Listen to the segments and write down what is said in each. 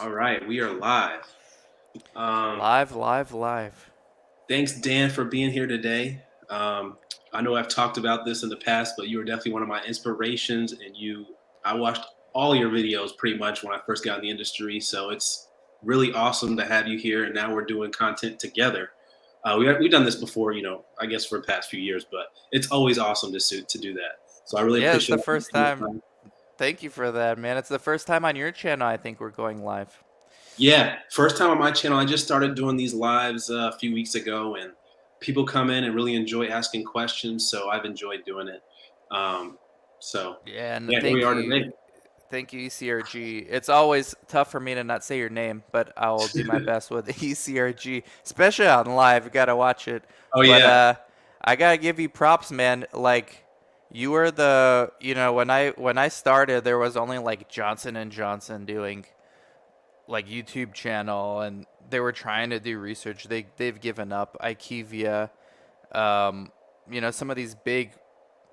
All right, we are live. Um, live, live, live. Thanks, Dan, for being here today. Um, I know I've talked about this in the past, but you were definitely one of my inspirations, and you. I watched all your videos pretty much when I first got in the industry, so it's really awesome to have you here. And now we're doing content together. Uh, we we've done this before, you know, I guess for the past few years, but it's always awesome to to do that. So I really yeah, appreciate. it's the first time. time. Thank you for that, man. It's the first time on your channel. I think we're going live. Yeah, first time on my channel. I just started doing these lives uh, a few weeks ago, and people come in and really enjoy asking questions. So I've enjoyed doing it. Um, so yeah, and yeah, thank we are you. today. Thank you, ECRG. It's always tough for me to not say your name, but I will do my best with ECRG, especially on live. You gotta watch it. Oh but, yeah. Uh, I gotta give you props, man. Like you were the, you know, when I when I started, there was only like Johnson and Johnson doing like YouTube channel, and they were trying to do research. They they've given up. IQVIA, um, you know, some of these big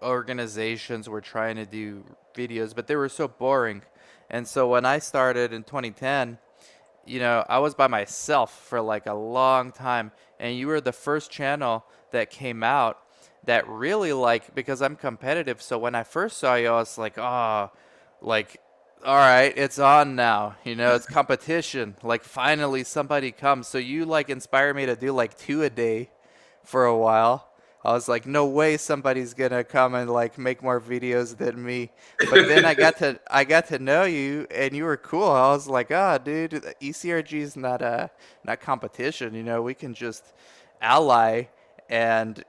organizations were trying to do videos, but they were so boring. And so when I started in 2010, you know, I was by myself for like a long time, and you were the first channel that came out that really like because I'm competitive. So when I first saw you, I was like, oh, like all right, it's on now. You know, it's competition. Like finally somebody comes. So you like inspire me to do like two a day for a while. I was like, no way somebody's gonna come and like make more videos than me. But then I got to I got to know you and you were cool. I was like, ah, oh, dude, ECRG is not a not competition. You know, we can just ally and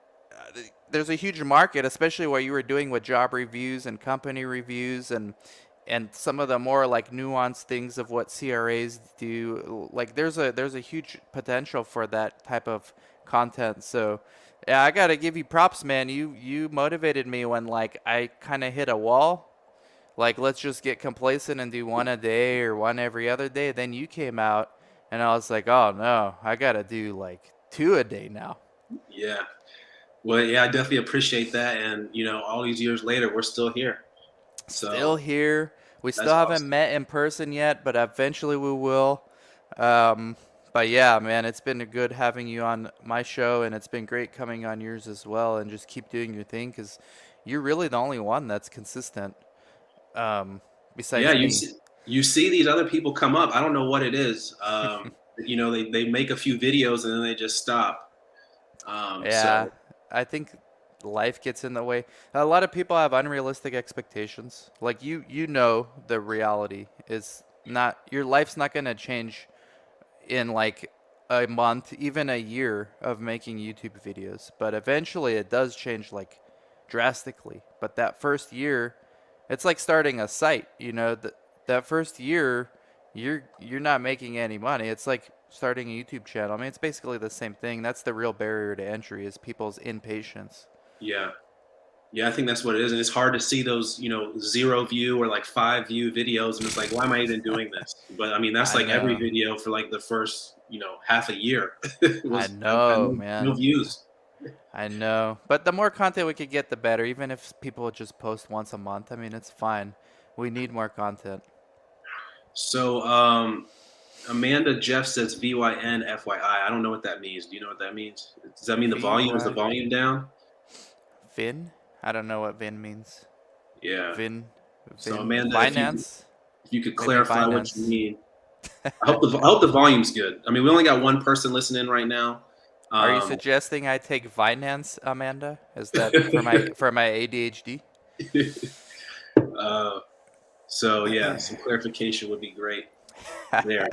there's a huge market, especially what you were doing with job reviews and company reviews and and some of the more like nuanced things of what CRAs do. Like there's a there's a huge potential for that type of content. So yeah, I gotta give you props, man. You you motivated me when like I kind of hit a wall. Like let's just get complacent and do one a day or one every other day. Then you came out and I was like, oh no, I gotta do like two a day now. Yeah. Well, yeah, I definitely appreciate that. And you know, all these years later, we're still here. So still here. We still haven't awesome. met in person yet, but eventually we will. Um, but yeah, man, it's been good having you on my show, and it's been great coming on yours as well. And just keep doing your thing because you're really the only one that's consistent. Um, besides yeah, me. you see, you see these other people come up. I don't know what it is. Um, you know, they they make a few videos and then they just stop. Um, yeah, so. I think life gets in the way. A lot of people have unrealistic expectations. Like you you know the reality is not your life's not going to change in like a month, even a year of making YouTube videos, but eventually it does change like drastically. But that first year, it's like starting a site, you know, that that first year you're you're not making any money. It's like starting a YouTube channel. I mean, it's basically the same thing. That's the real barrier to entry is people's impatience. Yeah. Yeah, I think that's what it is. And it's hard to see those, you know, zero view or like five view videos. And it's like, why am I even doing this? But I mean, that's like every video for like the first, you know, half a year. was, I know, no, man. No views. I know. But the more content we could get, the better. Even if people just post once a month, I mean, it's fine. We need more content. So, um, Amanda Jeff says VYN FYI. I don't know what that means. Do you know what that means? Does that mean the volume is the volume down? Vin? I don't know what Vin means. Yeah. Vin. Vin. So Amanda, Vyvanse. If you, if you could clarify what you mean. I hope the I hope the volume's good. I mean, we only got one person listening right now. Um, Are you um, suggesting I take Vyvanse, Amanda? Is that for my for my ADHD? uh, so yeah, some clarification would be great there.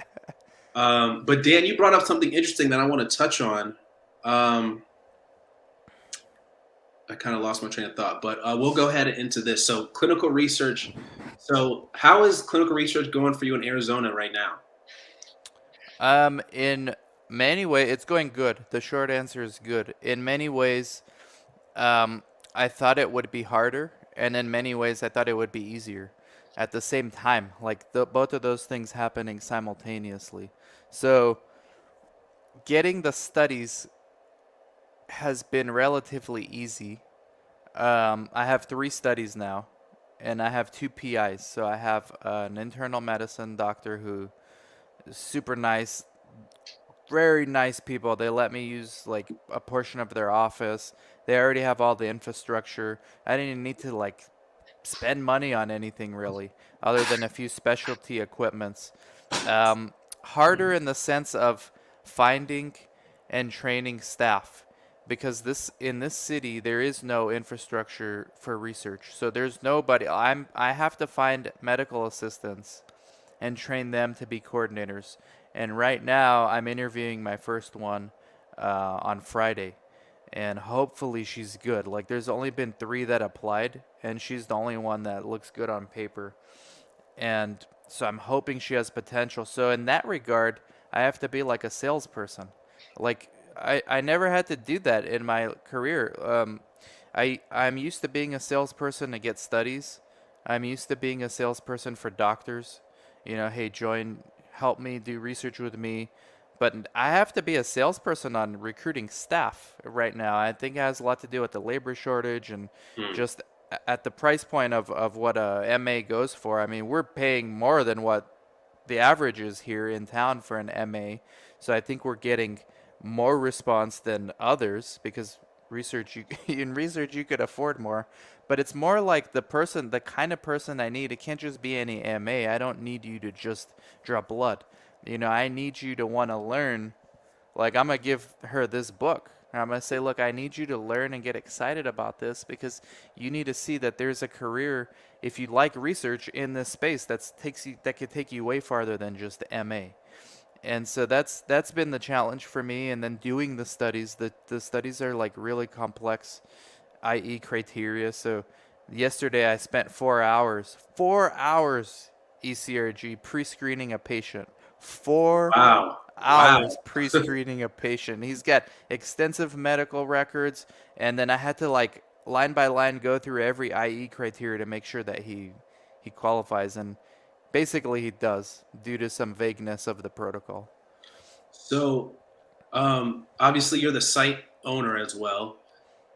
um, but Dan, you brought up something interesting that I want to touch on. Um, I kind of lost my train of thought, but uh, we'll go ahead into this. So, clinical research. So, how is clinical research going for you in Arizona right now? Um, in many ways, it's going good. The short answer is good. In many ways, um, I thought it would be harder, and in many ways, I thought it would be easier at the same time. Like the, both of those things happening simultaneously. So, getting the studies has been relatively easy. Um, I have three studies now, and I have two PIs. So I have uh, an internal medicine doctor who super nice, very nice people. They let me use like a portion of their office. They already have all the infrastructure. I didn't need to like spend money on anything really, other than a few specialty equipments. Um, harder in the sense of finding and training staff because this in this city there is no infrastructure for research. So there's nobody i'm i have to find medical assistants and train them to be coordinators. And right now i'm interviewing my first one uh, on friday and hopefully she's good like there's only been three that applied and she's the only one that looks good on paper and so i'm hoping she has potential so in that regard i have to be like a salesperson like I, I never had to do that in my career. Um, I I'm used to being a salesperson to get studies. I'm used to being a salesperson for doctors. You know, hey, join, help me do research with me. But I have to be a salesperson on recruiting staff right now. I think it has a lot to do with the labor shortage and mm. just at the price point of, of what a MA goes for. I mean, we're paying more than what the average is here in town for an MA. So I think we're getting more response than others because research you in research you could afford more but it's more like the person the kind of person i need it can't just be any ma i don't need you to just draw blood you know i need you to want to learn like i'm gonna give her this book. And i'm gonna say look i need you to learn and get excited about this because you need to see that there's a career if you like research in this space that's takes you that could take you way farther than just ma and so that's that's been the challenge for me. And then doing the studies the the studies are like really complex ie criteria. So yesterday i spent four hours four hours ecrg pre-screening a patient four wow. hours wow. pre-screening a patient he's got extensive medical records and then i had to like line by line go through every ie criteria to make sure that he he qualifies and Basically, he does due to some vagueness of the protocol. So, um, obviously, you're the site owner as well,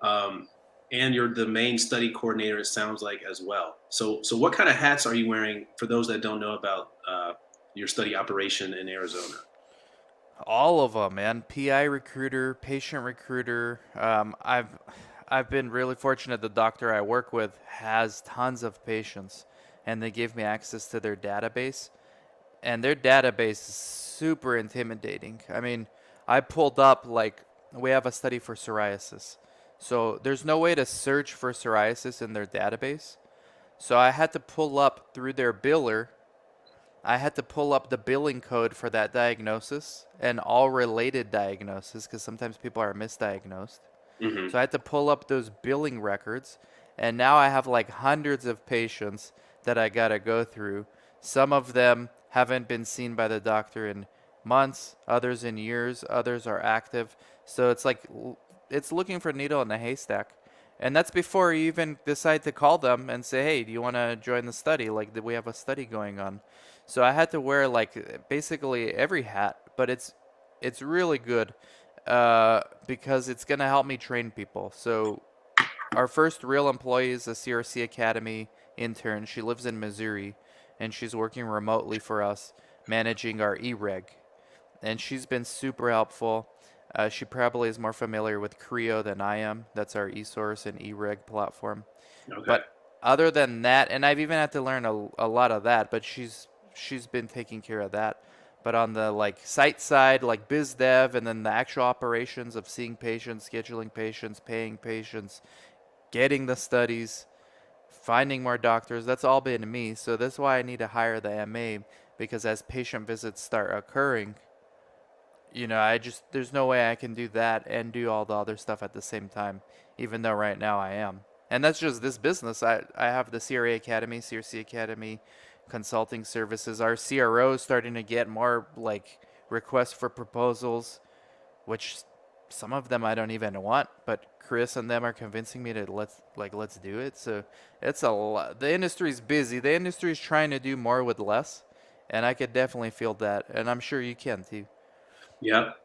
um, and you're the main study coordinator. It sounds like as well. So, so what kind of hats are you wearing for those that don't know about uh, your study operation in Arizona? All of them, man. PI recruiter, patient recruiter. Um, I've I've been really fortunate. The doctor I work with has tons of patients and they gave me access to their database. And their database is super intimidating. I mean, I pulled up like we have a study for psoriasis. So there's no way to search for psoriasis in their database. So I had to pull up through their biller. I had to pull up the billing code for that diagnosis and all related diagnoses because sometimes people are misdiagnosed. Mm-hmm. So I had to pull up those billing records. And now I have like hundreds of patients that I got to go through. Some of them haven't been seen by the doctor in months, others in years, others are active. So it's like it's looking for a needle in a haystack. And that's before you even decide to call them and say, "Hey, do you want to join the study? Like we have a study going on." So I had to wear like basically every hat, but it's it's really good uh, because it's gonna help me train people. So our first real employee is a CRC Academy intern. She lives in Missouri, and she's working remotely for us, managing our eReg. And she's been super helpful. Uh, she probably is more familiar with CRIO than I am. That's our eSource and eReg platform. Okay. But other than that, and I've even had to learn a, a lot of that, but she's she's been taking care of that. But on the like site side, like biz dev, and then the actual operations of seeing patients, scheduling patients, paying patients, getting the studies, finding more doctors, that's all been me. So that's why I need to hire the MA because as patient visits start occurring, you know, I just there's no way I can do that and do all the other stuff at the same time, even though right now I am. And that's just this business. I I have the CRA Academy, CRC Academy, consulting services. Our CRO is starting to get more like requests for proposals, which some of them I don't even want, but Chris and them are convincing me to let's like let's do it. So it's a lot. The industry's busy. The industry's trying to do more with less, and I could definitely feel that, and I'm sure you can too. Yep.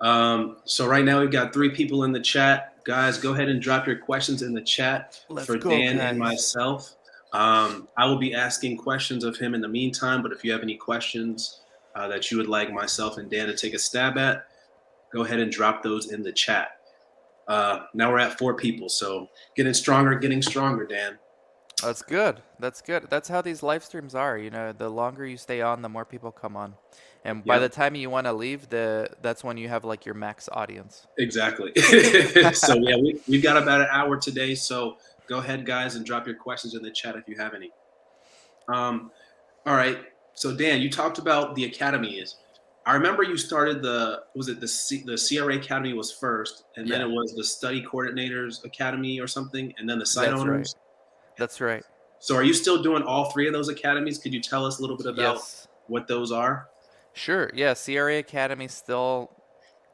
Um, so right now we've got three people in the chat. Guys, go ahead and drop your questions in the chat Let's for go, Dan guys. and myself. Um, I will be asking questions of him in the meantime, but if you have any questions, uh, that you would like myself and Dan to take a stab at, go ahead and drop those in the chat. Uh, now we're at four people, so getting stronger, getting stronger, Dan. That's good. That's good. That's how these live streams are. You know, the longer you stay on, the more people come on, and by the time you want to leave, the that's when you have like your max audience. Exactly. so yeah, we, we've got about an hour today. So go ahead, guys, and drop your questions in the chat if you have any. Um, all right. So Dan, you talked about the academies. I remember you started the was it the C, the CRA Academy was first, and then it was the Study Coordinators Academy or something, and then the site That's owners. That's right. So are you still doing all three of those academies? Could you tell us a little bit about Yes. what those are? Sure. Yeah. CRA Academy still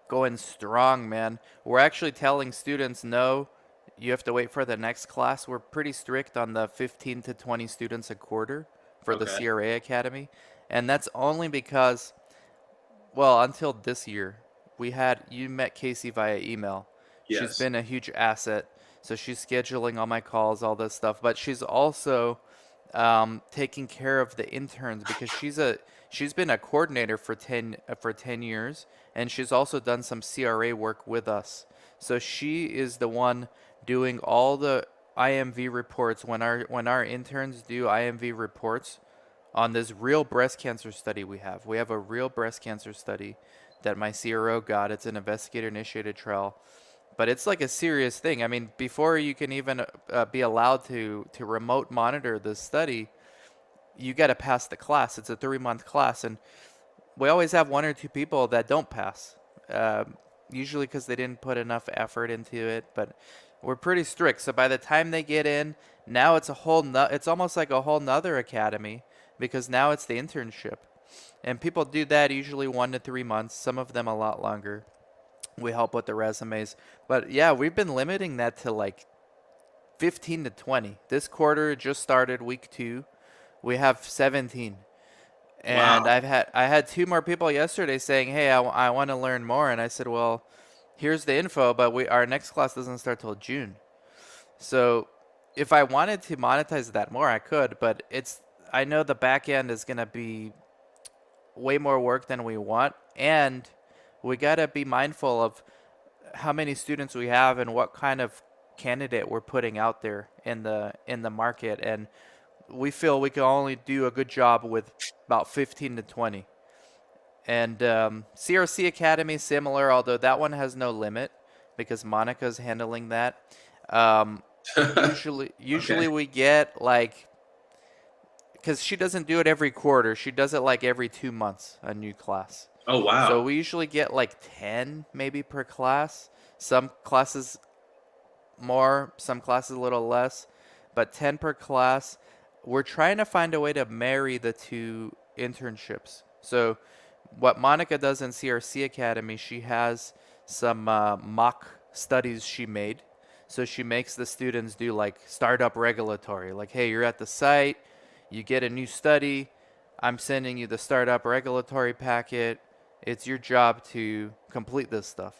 going strong, man. We're actually telling students no. You have to wait for the next class. We're pretty strict on the 15 to 20 students a quarter for the CRA Academy. And that's only because, well, until this year, we had, you met Casey via email. Yes. She's been a huge asset. So she's scheduling all my calls, all this stuff. But she's also um, taking care of the interns because she's a she's been a coordinator for ten uh, for ten years, and she's also done some CRA work with us. So she is the one doing all the IMV reports when our when our interns do IMV reports on this real breast cancer study we have. We have a real breast cancer study that my CRO got. It's an investigator initiated trial but it's like a serious thing. I mean, before you can even uh, uh, be allowed to to remote monitor this study, you got to pass the class. It's a three month class, and we always have one or two people that don't pass. Um, usually because they didn't put enough effort into it, but we're pretty strict. So by the time they get in, now it's a whole. No- it's almost like a whole nother academy because now it's the internship, and people do that usually one to three months. Some of them a lot longer we help with the resumes. But yeah, we've been limiting that to like 15 to 20. This quarter just started week 2. We have 17. And Wow. I've had I had two more people yesterday saying, "Hey, I, want to learn more." And I said, "Well, here's the info, but we our next class doesn't start till June." So, if I wanted to monetize that more, I could, but it's I know the back end is to be way more work than we want and we got to be mindful of how many students we have and what kind of candidate we're putting out there in the in the market and we feel we can only do a good job with about 15 to 20 and um, crc academy similar although that one has no limit because monica's handling that um, usually usually we get like because she doesn't do it every quarter she does it like every two months a new class oh wow. so we usually get like 10 maybe per class. Some classes more, some classes a little less, but 10 per class. We're trying to find a way to marry the two internships. So what Monica does in CRC Academy, she has some uh, mock studies she made. So she makes the students do like startup regulatory, like, hey, you're at the site, you get a new study, I'm sending you the startup regulatory packet. It's your job to complete this stuff.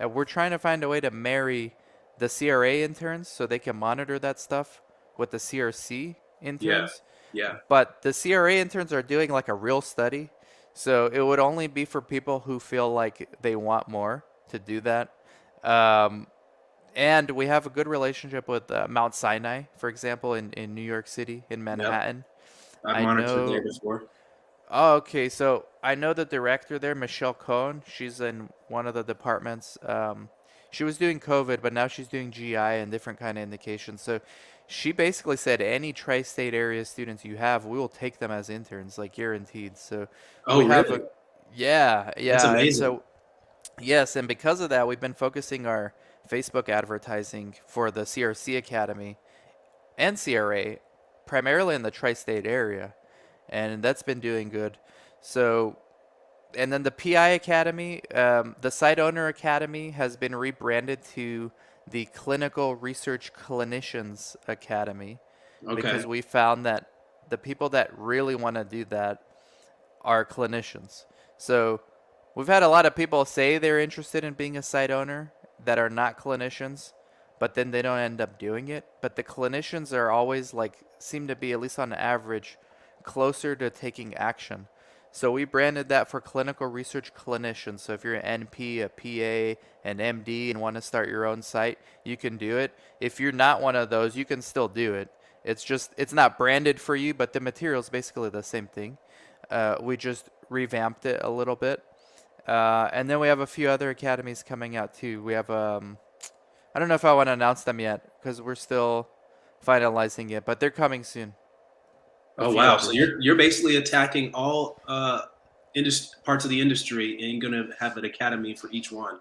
Uh, we're trying to find a way to marry the CRA interns so they can monitor that stuff with the CRC interns. Yeah. yeah. But the CRA interns are doing like a real study. So it would only be for people who feel like they want more to do that. Um, and we have a good relationship with uh, Mount Sinai, for example, in, in New York City, in Manhattan. I've monitored there before. Oh, okay. So I know the director there, Michelle Cohn. She's in one of the departments. Um, she was doing COVID, but now she's doing GI and different kind of indications. So she basically said, any tri-state area students you have, we will take them as interns, like guaranteed. So Oh we have a yeah, yeah. and amazing. So yes, and because of that, we've been focusing our Facebook advertising for the CRC Academy and CRA primarily in the tri-state area, and that's been doing good. So, and then the PI Academy, um, the Site Owner Academy has been rebranded to the Clinical Research Clinicians Academy okay. because we found that the people that really want to do that are clinicians. So we've had a lot of people say they're interested in being a site owner that are not clinicians, but then they don't end up doing it. But the clinicians are always like seem to be at least on average closer to taking action. So we branded that for clinical research clinicians. So if you're an NP, a PA, an MD, and want to start your own site, you can do it. If you're not one of those, you can still do it. It's just it's not branded for you, but the material is basically the same thing. Uh, we just revamped it a little bit, uh, and then we have a few other academies coming out too. We have um, I don't know if I want to announce them yet because we're still finalizing it, but they're coming soon. Oh wow! So you're you're basically attacking all uh, indus- parts of the industry, and gonna have an academy for each one.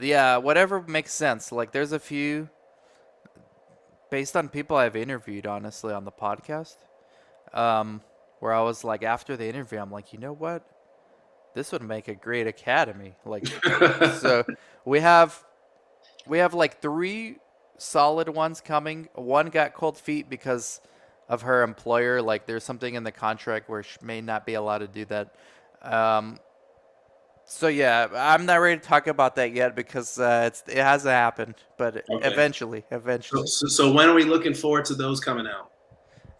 Yeah, whatever makes sense. Like, there's a few based on people I've interviewed, honestly, on the podcast, um, where I was like, after the interview, I'm like, you know what? This would make a great academy. Like, so we have we have like three solid ones coming. One got cold feet because of her employer. Like, there's something in the contract where she may not be allowed to do that. Um, so yeah, I'm not ready to talk about that yet because uh, it's it hasn't happened, but okay. eventually, eventually. So, so, when are we looking forward to those coming out?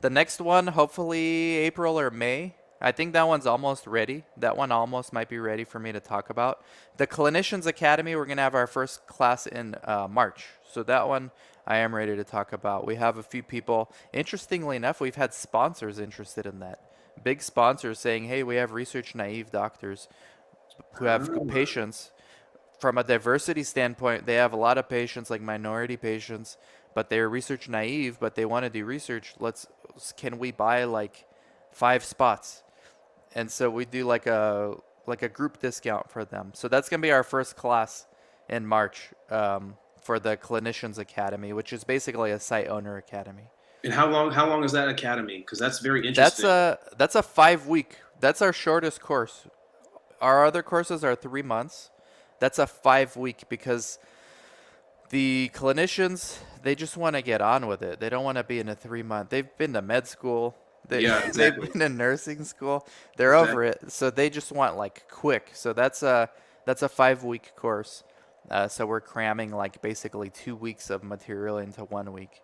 The next one, hopefully April or May. I think that one's almost ready. That one almost might be ready for me to talk about. The Clinicians Academy, we're gonna have our first class in uh, March, so that one I am ready to talk about. We have a few people. Interestingly enough, we've had sponsors interested in that. Big sponsors saying, "Hey, we have research naive doctors." who have oh. patients from a diversity standpoint they have a lot of patients like minority patients but they're research naive but they want to do research let's can we buy like five spots and so we do like a like a group discount for them so that's going to be our first class in march um, for the clinicians academy which is basically a site owner academy and how long how long is that academy because that's very interesting that's a that's a five week that's our shortest course our other courses are three months. That's a five week because the clinicians they just want to get on with it. They don't want to be in a three month. They've been to med school. They, yeah, exactly. they've been in nursing school. They're exactly. over it. So they just want like quick. So that's a that's a five week course. Uh, so we're cramming like basically two weeks of material into one week.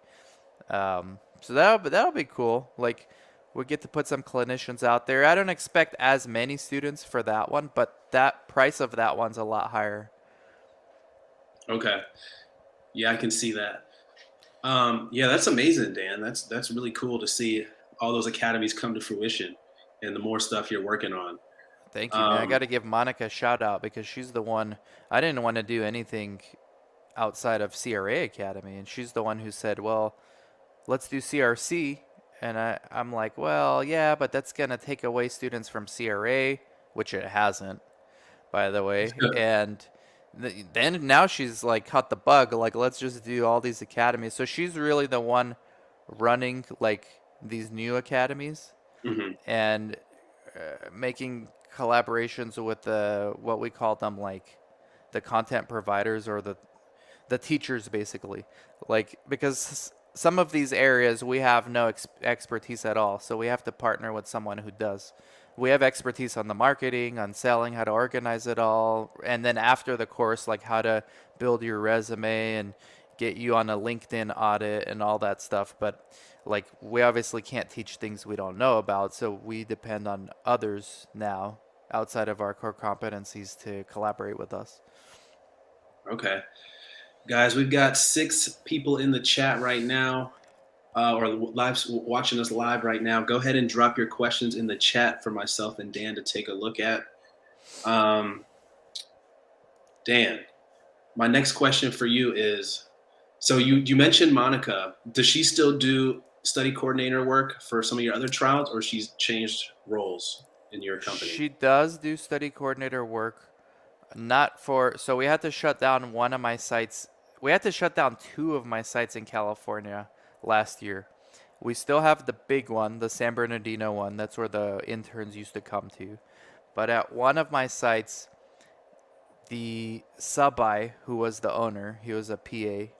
Um, so that'll that'll be cool. Like we get to put some clinicians out there. I don't expect as many students for that one, but that price of that one's a lot higher. Okay. Yeah, I can see that. Um, yeah, that's amazing, Dan. That's that's really cool to see all those academies come to fruition and the more stuff you're working on. Thank you, um, I got to give Monica a shout out because she's the one. I didn't want to do anything outside of CRA Academy, and she's the one who said, "Well, let's do CRC." And I, I'm like, well, yeah, but that's going to take away students from CRA, which it hasn't, by the way. And th- then now she's like caught the bug. Like, let's just do all these academies. So she's really the one running like these new academies mm-hmm. and uh, making collaborations with the what we call them like the content providers or the the teachers basically like because some of these areas we have no ex- expertise at all, so we have to partner with someone who does. We have expertise on the marketing, on selling, how to organize it all, and then after the course, like how to build your resume and get you on a LinkedIn audit and all that stuff. But like we obviously can't teach things we don't know about, so we depend on others now outside of our core competencies to collaborate with us. Okay. Guys, we've got six people in the chat right now, uh, or live watching us live right now. Go ahead and drop your questions in the chat for myself and Dan to take a look at. Um, Dan, my next question for you is: so you you mentioned Monica. Does she still do study coordinator work for some of your other trials, or she's changed roles in your company? She does do study coordinator work. Not for so we had to shut down one of my sites we had to shut down two of my sites in California last year. We still have the big one, the San Bernardino one. That's where the interns used to come to. But at one of my sites, the sub-I, who was the owner, he was a PA.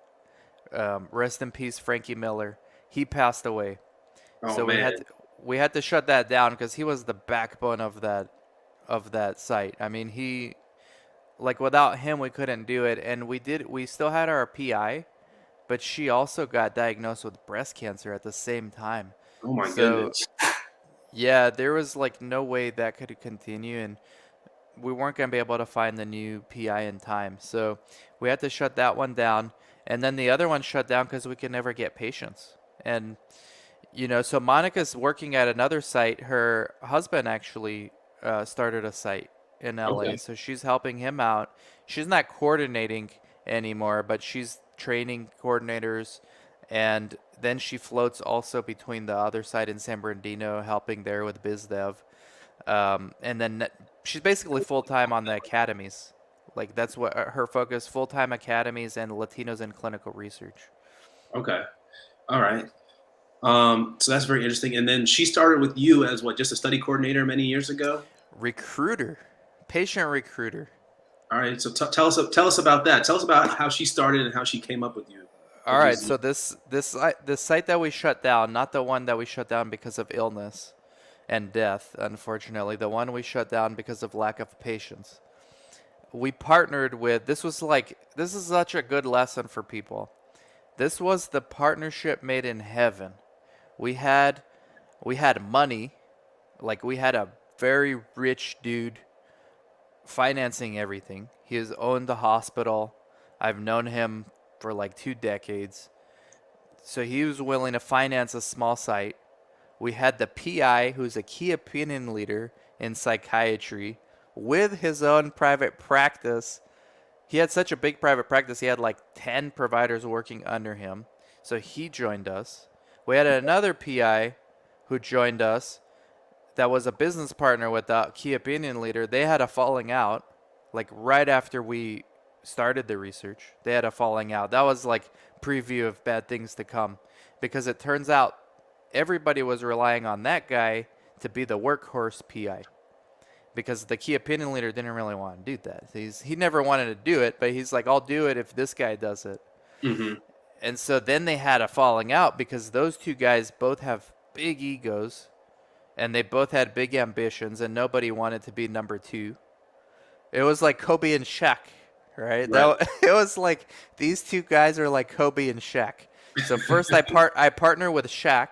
Um, rest in peace, Frankie Miller. He passed away. Oh, so man. we had to, we had to shut that down because he was the backbone of that of that site. I mean, he like without him we couldn't do it and we did we still had our pi but she also got diagnosed with breast cancer at the same time oh my so, goodness Yeah, there was like no way that could continue, and we weren't going to be able to find the new PI in time. So we had to shut that one down. And then the other one shut down because we could never get patients. And, you know, so Monica's working at another site. Her husband actually uh, started a site in LA. Okay. So she's helping him out. She's not coordinating anymore, but she's training coordinators. And then she floats also between the other side in San Bernardino, helping there with BizDev. Um, and then she's basically full time on the academies. Like that's what uh, her focus: full time academies and Latinos in clinical research. Okay. All right. Um, so that's very interesting. And then she started with you as what, just a study coordinator many years ago. Recruiter, patient recruiter. All right. So t- tell us tell us about that. Tell us about how she started and how she came up with you. All right, so this this this site that we shut down, not the one that we shut down because of illness and death, unfortunately, the one we shut down because of lack of patience. We partnered with this was like this is such a good lesson for people. This was the partnership made in heaven. We had we had money, like we had a very rich dude financing everything. He has owned the hospital. I've known him for like two decades. So he was willing to finance a small site. We had the PI, who's a key opinion leader in psychiatry, with his own private practice. He had such a big private practice, he had like 10 providers working under him. So he joined us. We had another PI who joined us that was a business partner with the key opinion leader. They had a falling out, like right after we started the research. They had a falling out. That was like preview of bad things to come, because it turns out everybody was relying on that guy to be the workhorse PI, because the key opinion leader didn't really want to do that. He's he never wanted to do it, but he's like, I'll do it if this guy does it. hmm And so then they had a falling out because those two guys both have big egos and they both had big ambitions and nobody wanted to be number 2. It was like Kobe and Shaq, right? That, it was like these two guys are like Kobe and Shaq. So first I part I partner with Shaq,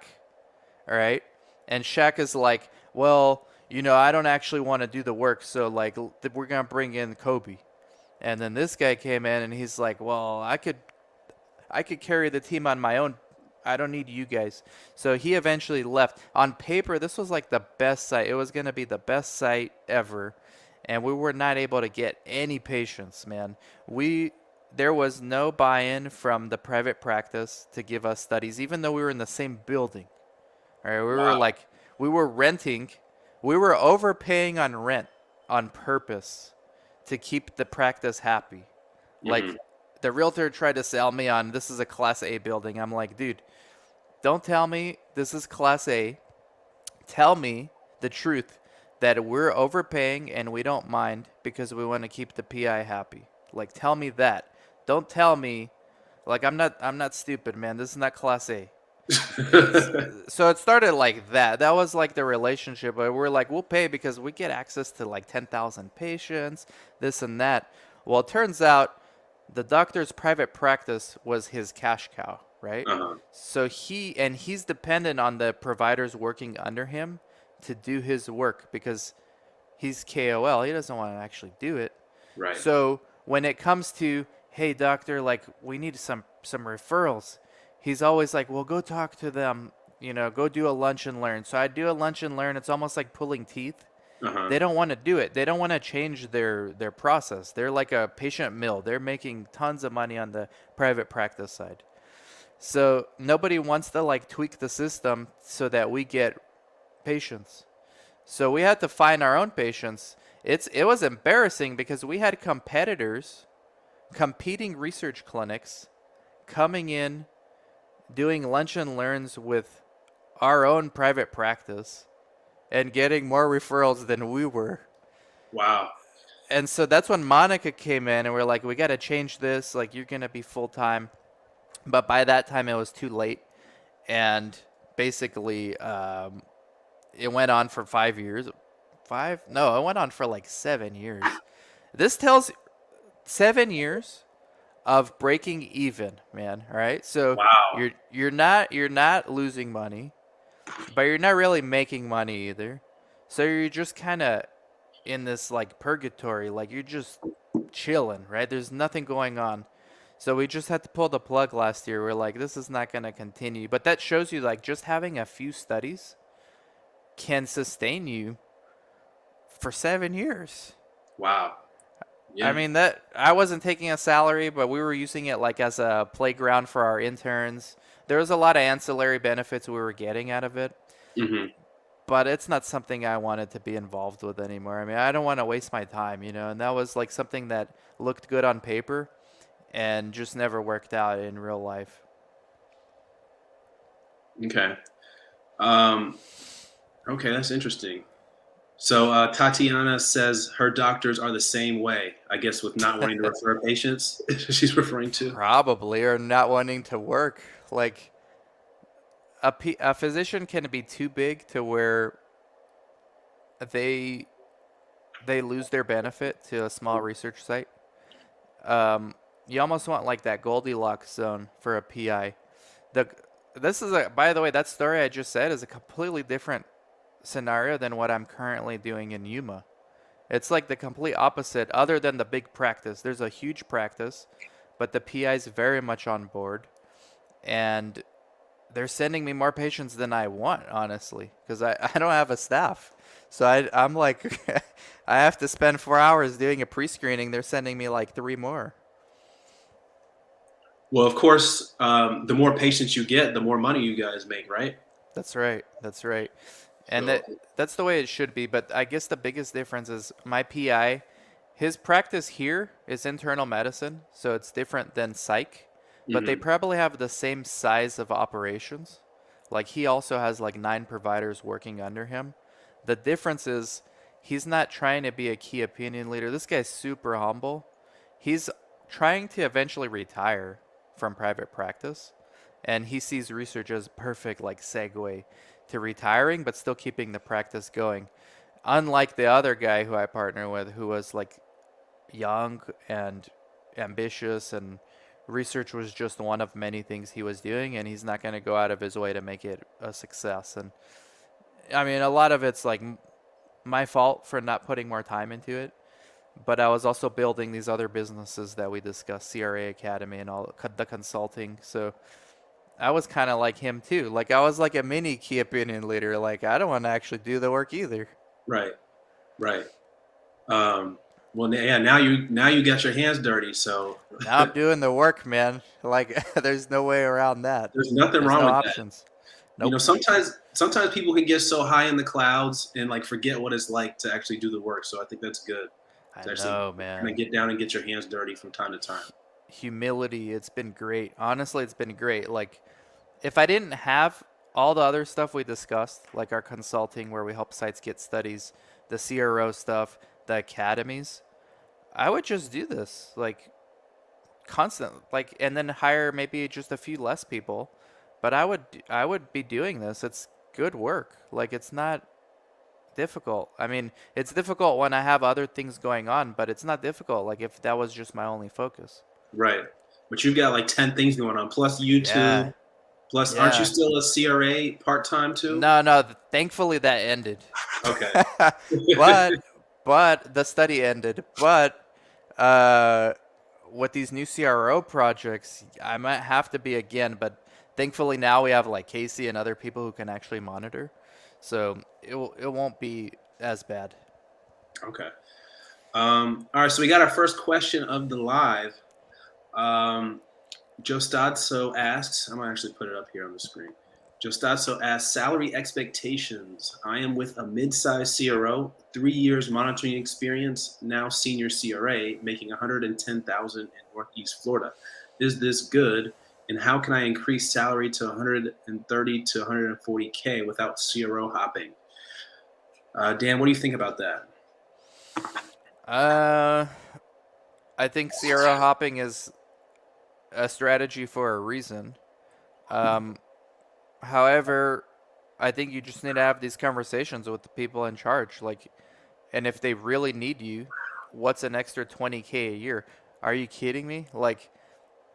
all right? And Shaq is like, "Well, you know, I don't actually want to do the work, so like we're going to bring in Kobe." And then this guy came in and he's like, "Well, I could I could carry the team on my own. I don't need you guys. So he eventually left. On paper, this was like the best site. It was going to be the best site ever. And we were not able to get any patients, man. We there was no buy-in from the private practice to give us studies even though we were in the same building. All right, we were like we were renting. We were overpaying on rent on purpose to keep the practice happy. Like Mhm. the realtor tried to sell me on this is a class A building. I'm like, dude, don't tell me this is class A. Tell me the truth that we're overpaying and we don't mind because we want to keep the PI happy. Like tell me that. Don't tell me like I'm not I'm not stupid, man. This is not class A. So it started like that. That was like the relationship. But we're like, we'll pay because we get access to like 10,000 patients, this and that. Well, it turns out the doctor's private practice was his cash cow, right? uh-huh. So he and he's dependent on the providers working under him to do his work because he's KOL. He doesn't want to actually do it. Right. So when it comes to, hey doctor, like we need some some referrals, he's always like, well, go talk to them. You know, go do a lunch and learn. So I do a lunch and learn. It's almost like pulling teeth. uh-huh. They don't want to do it. They don't want to change their their process. They're like a patient mill. They're making tons of money on the private practice side. So nobody wants to like tweak the system so that we get patients. So we had to find our own patients. It's it was embarrassing because we had competitors, competing research clinics, coming in, doing lunch and learns with our own private practice, and getting more referrals than we were. wow. And so that's when Monica came in, and we're like, we got to change this. Like, you're gonna be full time. But by that time, it was too late, and basically, um, it went on for five years. Five? No, it went on for like seven years. This tells seven years of breaking even, man. All right, so Wow. you're you're not you're not losing money. but you're not really making money either. So you're just kind of in this like purgatory, like you're just chilling, right? There's nothing going on. So we just had to pull the plug last year. We're like, this is not going to continue. But that shows you like just having a few studies can sustain you for seven years. Wow. Yeah. I mean that I wasn't taking a salary, but we were using it like as a playground for our interns. There was a lot of ancillary benefits we were getting out of it. Mm-hmm. But it's not something I wanted to be involved with anymore. I mean, I don't want to waste my time, you know. And that was like something that looked good on paper, and just never worked out in real life. Okay. Um, okay, that's interesting. So uh, Tatiana says her doctors are the same way. I guess with not wanting to refer patients, she's referring to probably or not wanting to work. Like a, p- a physician can be too big to where they they lose their benefit to a small research site. Um, you almost want like that Goldilocks zone for a PI. The this is a by the way that story I just said is a completely different scenario than what I'm currently doing in Yuma. It's like the complete opposite, other than the big practice. There's a huge practice, but the PI is very much on board. And they're sending me more patients than I want, honestly, because I, I don't have a staff. So I, I'm like, I have to spend four hours doing a pre screening. They're sending me like three more. Well, of course, um, the more patients you get, the more money you guys make, right? That's right. That's right and so. that that's the way it should be. But I guess the biggest difference is my PI, his practice here is internal medicine, so it's different than psych. But mm-hmm. they probably have the same size of operations. Like he also has like nine providers working under him. The difference is he's not trying to be a key opinion leader. This guy's super humble. He's trying to eventually retire from private practice and he sees research as perfect like segue to retiring, but still keeping the practice going. Unlike the other guy who I partner with, who was like young and ambitious, and research was just one of many things he was doing, and he's not going to go out of his way to make it a success. And I mean, a lot of it's like my fault for not putting more time into it. But I was also building these other businesses that we discussed, CRA Academy and all the consulting. So I was kind of like him too. Like I was like a mini key opinion leader. Like I don't want to actually do the work either. Right, right. Um, well, yeah. Now you now you got your hands dirty. So now I'm doing the work, man. Like there's no way around that. There's nothing there's wrong no with options. that. Nope. You know, sometimes sometimes people can get so high in the clouds and like forget what it's like to actually do the work. So I think that's good. I know, man. Of get down and get your hands dirty from time to time. Humility. It's been great. Honestly, it's been great. Like if I didn't have all the other stuff we discussed, like our consulting where we help sites get studies, the CRO stuff, the academies, I would just do this like constant like and then hire maybe just a few less people. But I would I would be doing this. It's good work. Like it's not difficult. I mean, it's difficult when I have other things going on, but it's not difficult like if that was just my only focus. Right. But you've got like 10 things going on plus YouTube, yeah. Plus, yeah. aren't you still a CRA part time too? No, no. Thankfully, that ended. Okay. but but the study ended. But uh, with these new CRO projects, I might have to be again. But thankfully, now we have like Casey and other people who can actually monitor, so it will, it won't be as bad. Okay. Um, all right. So we got our first question of the live. Um, Joe Stadso asks, I'm gonna actually put it up here on the screen. Joe Stadso asks, salary expectations. I am with a mid-sized CRO, three years monitoring experience, now senior CRA, making 110,000 in Northeast Florida. Is this good? And how can I increase salary to 130 to 140k without CRO hopping? Uh, Dan, what do you think about that? Uh, I think CRO hopping is a strategy for a reason. Um, however, I think you just need to have these conversations with the people in charge. Like, and if they really need you, what's an extra 20k a year? Are you kidding me? Like,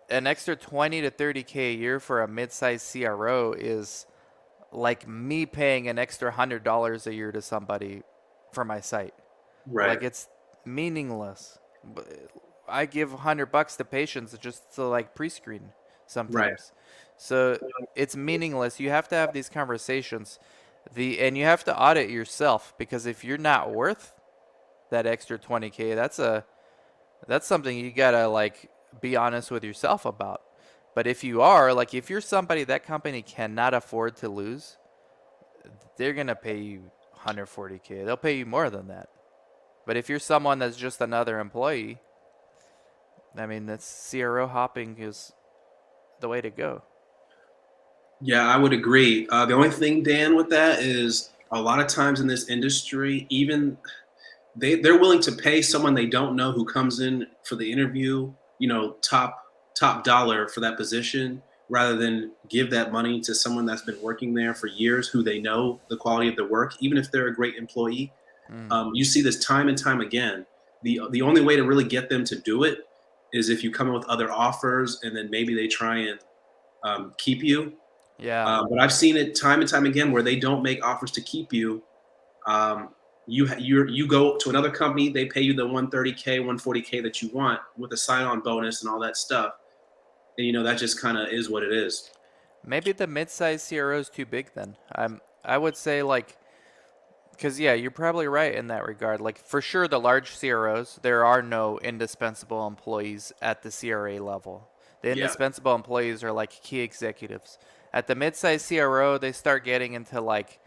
an extra 20 to 30k a year for a mid-sized CRO is like me paying an extra hundred dollars a year to somebody for my site. Right. Like it's meaningless. I give hundred bucks to patients just to like pre-screen sometimes. So it's meaningless. You have to have these conversations. The and you have to audit yourself because if you're not worth that extra 20k, that's a that's something you got to like be honest with yourself about. But if you are, like if you're somebody that company cannot afford to lose, they're going to pay you 140k. They'll pay you more than that. But if you're someone that's just another employee, I mean, that's CRO hopping is the way to go. Yeah, I would agree. Uh, the only thing, Dan, with that is a lot of times in this industry, even they they're willing to pay someone they don't know who comes in for the interview, you know, top top dollar for that position, rather than give that money to someone that's been working there for years, who they know the quality of the work, even if they're a great employee. Mm. Um, you see this time and time again. the The only way to really get them to do it is if you come in with other offers, and then maybe they try and um, keep you yeah. Um, but I've seen it time and time again where they don't make offers to keep you. Um, you you you go to another company, they pay you the 130k, 140k that you want with a sign-on bonus and all that stuff. And you know that just kind of is what it is. Maybe the mid-size CRO is too big then. I'm I would say like because yeah, you're probably right in that regard. Like for sure, the large CROs, there are no indispensable employees at the CRA level. The indispensable yeah. employees are like key executives. At the mid-sized CRO, they start getting into like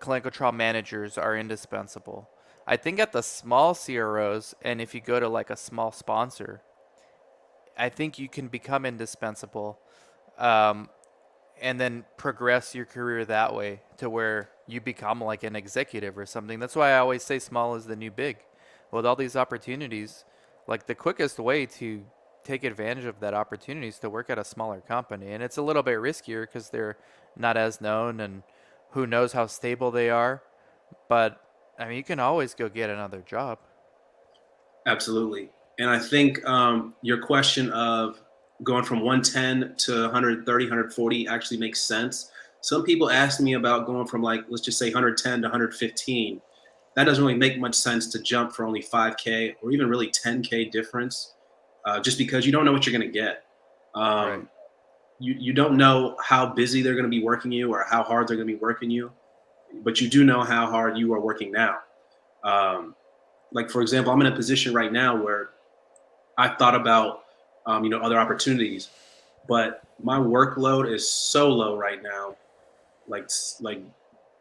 clinical trial managers are indispensable. I think at the small CROs, and if you go to like a small sponsor, I think you can become indispensable, um, and then progress your career that way to where you become like an executive or something. That's why I always say small is the new big. With all these opportunities, like the quickest way to take advantage of that opportunity is to work at a smaller company. And it's a little bit riskier because they're not as known and who knows how stable they are. But I mean, you can always go get another job. Absolutely. And I think um, your question of going from 110 to 130, 140 actually makes sense. Some people ask me about going from like, let's just say 110 to 115. That doesn't really make much sense to jump for only 5K or even really 10K difference uh, just because you don't know what you're going to get. Um, right. You you don't know how busy they're going to be working you or how hard they're going to be working you, but you do know how hard you are working now. Um, like for example, I'm in a position right now where I thought about um, you know other opportunities, but my workload is so low right now, like like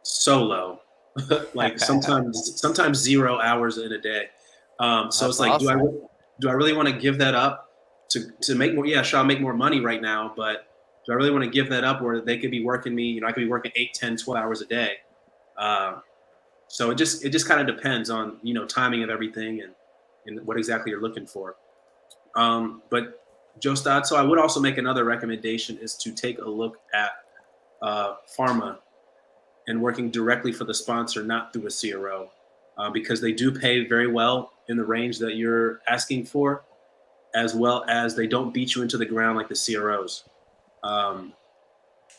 so low, like sometimes sometimes zero hours in a day. Um, so That's it's like, awesome. do I do I really want to give that up to to make more? Yeah, sure, I'll make more money right now, but do I really want to give that up where they could be working me? You know, I could be working 8, 10, 12 hours a day. Uh, so it just it just kind of depends on you know timing of everything and and what exactly you're looking for. Um, but Joe Stott, so I would also make another recommendation is to take a look at uh, pharma and working directly for the sponsor, not through a CRO, uh, because they do pay very well in the range that you're asking for, as well as they don't beat you into the ground like the CROs. Um,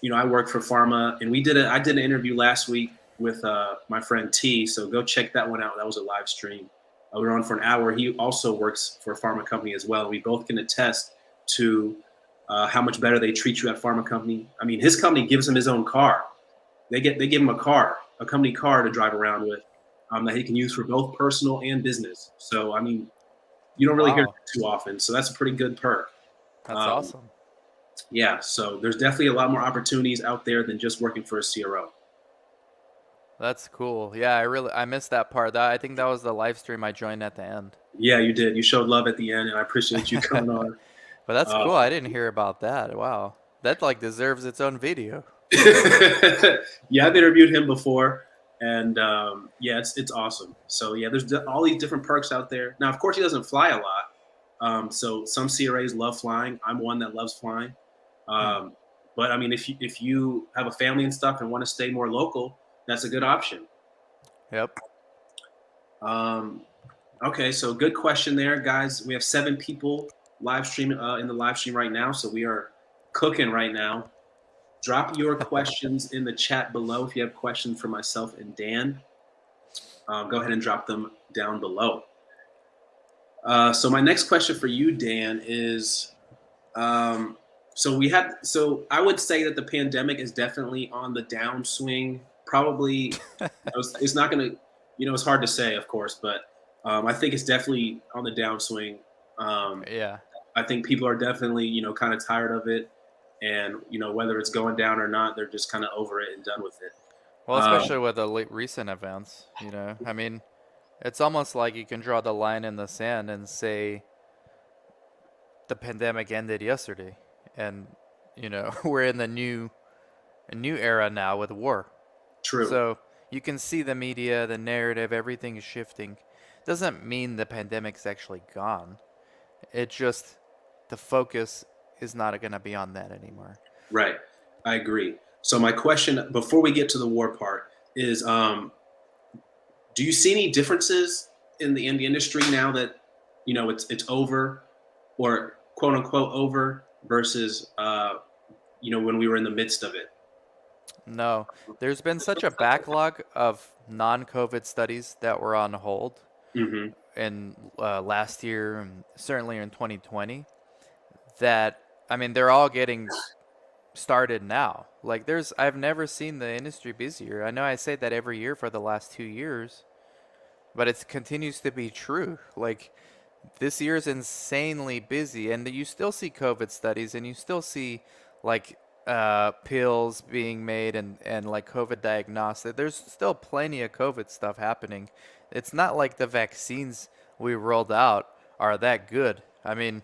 you know, I work for pharma, and we did a I did an interview last week with uh, my friend T. So go check that one out. That was a live stream. Uh, we were on for an hour. He also works for a pharma company as well. We both can attest to uh, how much better they treat you at pharma company. I mean, his company gives him his own car. They get they give him a car, a company car to drive around with um, that he can use for both personal and business. So, I mean, you don't really wow. hear that too often. So that's a pretty good perk. That's um, awesome. Yeah. So there's definitely a lot more opportunities out there than just working for a CRO. That's cool. Yeah, I really I missed that part. That I think that was the live stream I joined at the end. Yeah, you did. You showed love at the end, and I appreciate you coming on. But that's uh, cool. I didn't hear about that. Wow, that like deserves its own video. yeah, I've interviewed him before and um, yeah, it's it's awesome. So yeah, there's all these different perks out there. Now, of course, he doesn't fly a lot. Um, so some CRAs love flying. I'm one that loves flying. Um, but I mean, if you if you have a family and stuff and want to stay more local, that's a good option. Yep. Um, okay, so good question there, guys. We have seven people live streaming uh, in the live stream right now, so we are cooking right now. drop your questions in the chat below if you have questions for myself and Dan. Um, go ahead and drop them down below. Uh, so my next question for you, Dan, is um, so we have so I would say that the pandemic is definitely on the downswing. Probably it's not going to, you know, it's hard to say, of course, but um, I think it's definitely on the downswing. Um, yeah, I think people are definitely, you know, kind of tired of it, and you know, whether it's going down or not, they're just kind of over it and done with it. Well, especially um, with the late recent events, you know, I mean, it's almost like you can draw the line in the sand and say the pandemic ended yesterday, and you know we're in the new, a new era now with war. True. So you can see the media, the narrative, everything is shifting. Doesn't mean the pandemic's actually gone. It just the focus is not going to be on that anymore. Right. I agree. So my question before we get to the war part is um, do you see any differences in the in the industry now that you know it's it's over or quote unquote over versus uh, you know when we were in the midst of it? No, there's been such a backlog of non-COVID studies that were on hold mm-hmm. in uh, last year and certainly in 2020 that I mean they're all getting started now. Like there's I've never seen the industry busier. I know I say that every year for the last 2 years, but it continues to be true. Like this year is insanely busy and you still see COVID studies and you still see like uh, pills being made and, and like COVID diagnostic. There's still plenty of COVID stuff happening. It's not like the vaccines we rolled out are that good. I mean,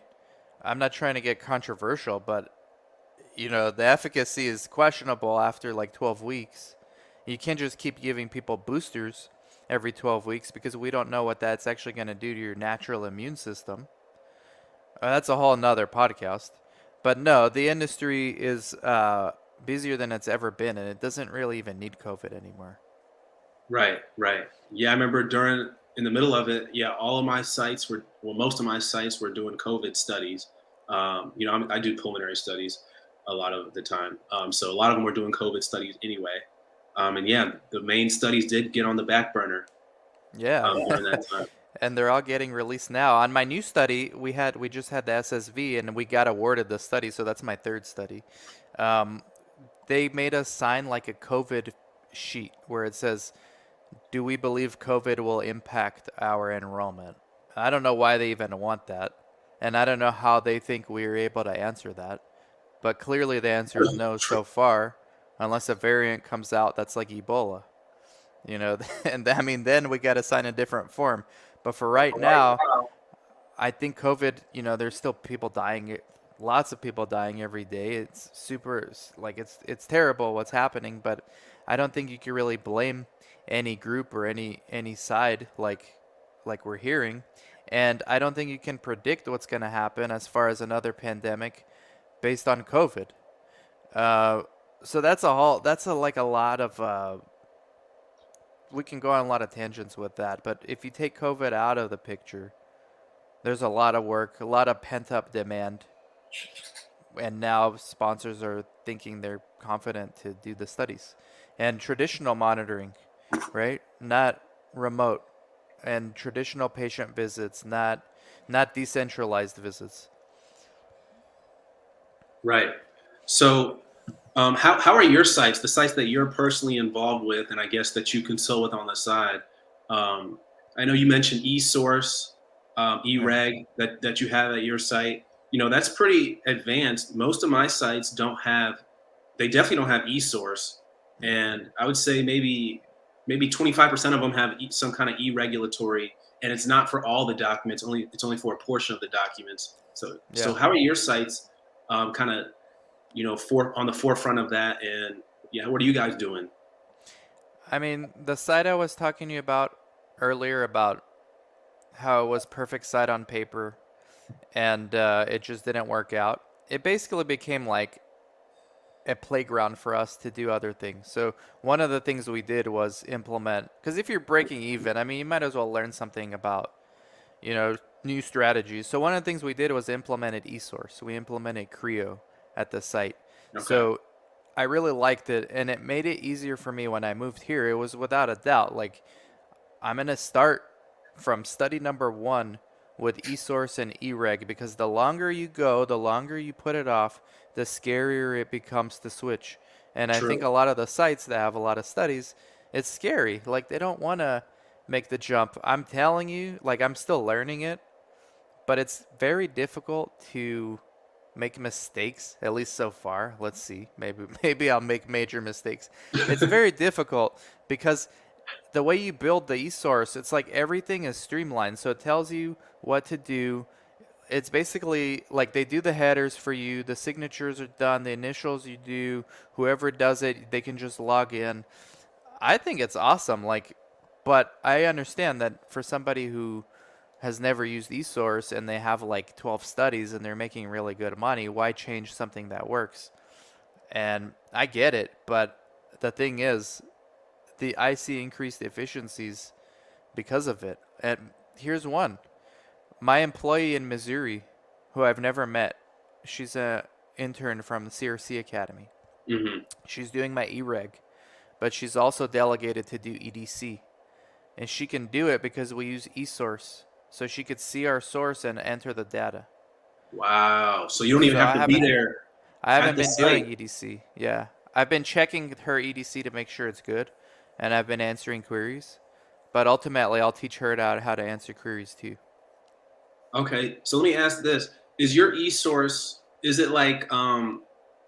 I'm not trying to get controversial, but you know, the efficacy is questionable after like 12 weeks. You can't just keep giving people boosters every 12 weeks because we don't know what that's actually going to do to your natural immune system. Uh, that's a whole nother podcast. But no, the industry is uh, busier than it's ever been, and it doesn't really even need COVID anymore. Right, right. Yeah, I remember during in the middle of it, yeah, all of my sites were well, most of my sites were doing COVID studies. Um, you know, I'm, i do pulmonary studies a lot of the time, um, so a lot of them were doing COVID studies anyway. Um, and yeah, the main studies did get on the back burner. Yeah. Um, and they're all getting released now. On my new study, we had we just had the SSV, and we got awarded the study. So that's my third study. Um, they made us sign like a COVID sheet where it says, "Do we believe COVID will impact our enrollment?" I don't know why they even want that, and I don't know how they think we are able to answer that. But clearly, the answer is no so far, unless a variant comes out that's like Ebola. You know, and I mean, then we got to sign a different form. But for right now, I think COVID, you know, there's still people dying, lots of people dying every day. It's super, like it's it's terrible what's happening. But I don't think you can really blame any group or any any side like like we're hearing. And I don't think you can predict what's going to happen as far as another pandemic based on COVID. Uh, so that's a whole that's a like a lot of uh, we can go on a lot of tangents with that, but if you take COVID out of the picture, there's a lot of work, a lot of pent up demand. And now sponsors are thinking they're confident to do the studies. And traditional monitoring, right? Not remote. And traditional patient visits, not not decentralized visits. Right. So um, how, how are your sites, the sites that you're personally involved with, and I guess that you consult with on the side? Um, I know you mentioned eSource, um, eReg that, that you have at your site. You know, that's pretty advanced. Most of my sites don't have, they definitely don't have eSource. And I would say maybe maybe 25% of them have some kind of e-regulatory and it's not for all the documents only it's only for a portion of the documents so yeah. so how are your sites um, kind of you know, for on the forefront of that. And yeah, what are you guys doing? I mean, the site I was talking to you about earlier about how it was perfect site on paper, and uh, it just didn't work out. It basically became like a playground for us to do other things. So one of the things we did was implement because if you're breaking even, I mean, you might as well learn something about, you know, new strategies. So one of the things we did was implemented eSource. We implemented CRIO, at the site. Okay. So I really liked it, and it made it easier for me when I moved here. It was without a doubt like I'm gonna start from study number one with eSource and eReg because the longer you go, the longer you put it off, the scarier it becomes to switch. And True. I think a lot of the sites that have a lot of studies, it's scary. Like they don't want to make the jump. I'm telling you, like I'm still learning it, but it's very difficult to make mistakes at least so far let's see maybe maybe i'll make major mistakes it's very difficult because the way you build the eSource, it's like everything is streamlined. So it tells you what to do. It's basically like they do the headers for you. The signatures are done. The initials you do. Whoever does it, they can just log in. I think it's awesome. Like, but I understand that for somebody who has never used eSource and they have like 12 studies and they're making really good money, why change something that works? And I get it, but the thing is, the I see increased efficiencies because of it. And here's one. My employee in Missouri, who I've never met, she's a intern from the CRC Academy. Mm-hmm. She's doing my eReg, but she's also delegated to do EDC. And she can do it because we use eSource. So she could see our source and enter the data. Wow. So you don't even so have to be there. I haven't been site. doing EDC. Yeah. I've been checking her EDC to make sure it's good and I've been answering queries. But ultimately, I'll teach her how to answer queries too. Okay, so let me ask this: Is your e-source? Is it like um,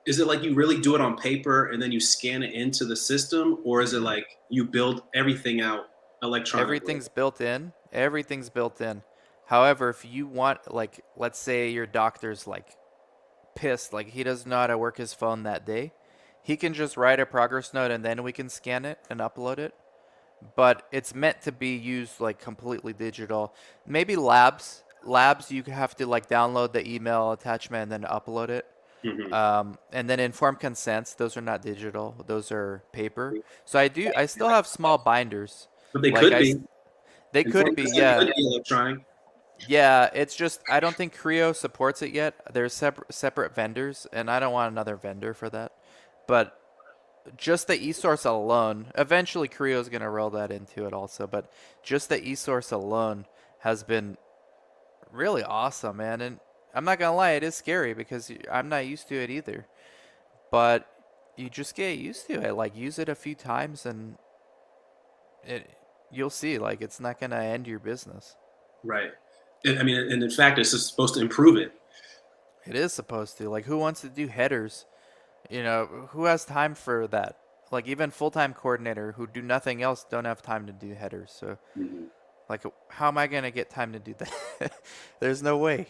is it like you really do it on paper and then you scan it into the system, or is it like you build everything out electronically? Everything's built in. Everything's built in. However, if you want, like, let's say your doctor's like pissed, like he doesn't know how to work his phone that day, he can just write a progress note and then we can scan it and upload it. But it's meant to be used like completely digital. Maybe labs, labs you have to like download the email attachment and then upload it. Mm-hmm. Um, and then informed consents, those are not digital; those are paper. So I do, I still have small binders. But they like could I, be. They informed could be, yeah. Could be electronic. Yeah, it's just I don't think CRIO supports it yet. There's separate separate vendors, and I don't want another vendor for that. But just the eSource alone, eventually CRIO is going to roll that into it also, but just the eSource alone has been really awesome, man. And I'm not going to lie, it is scary because I'm not used to it either. But you just get used to it. Like use it a few times and it you'll see like it's not going to end your business. Right. I mean, and in fact, it's supposed to improve it. It is supposed to. Like, who wants to do headers you know, who has time for that? Like even full-time coordinator who do nothing else don't have time to do headers. So, mm-hmm. Like, how am I gonna get time to do that? There's no way.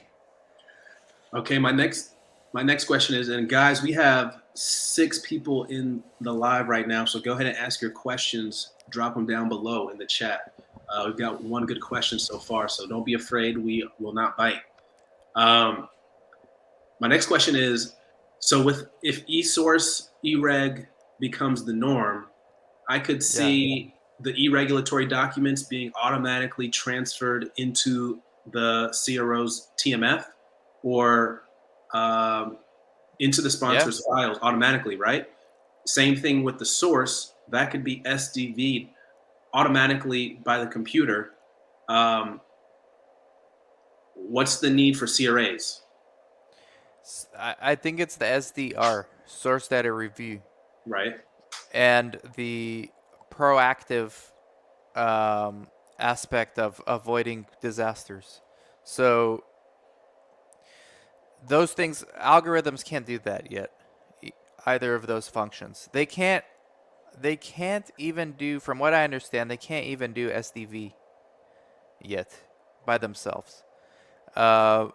Okay, my next my next question is, and guys, we have six people in the live right now, so go ahead and ask your questions. Drop them down below in the chat. Uh, we've got one good question so far, so don't be afraid. We will not bite. Um, my next question is so with if eSource eReg becomes the norm, I could see. The e-regulatory documents being automatically transferred into the CRO's TMF or um, into the sponsor's yeah. files automatically, right? Same thing with the source. That could be SDV automatically by the computer. Um, what's the need for CRAs? I think it's the SDR, source data review. Right. And the proactive um, aspect of avoiding disasters. So those things, algorithms can't do that yet. Either of those functions, they can't. They can't even do, from what I understand, they can't even do SDV yet by themselves. Uh,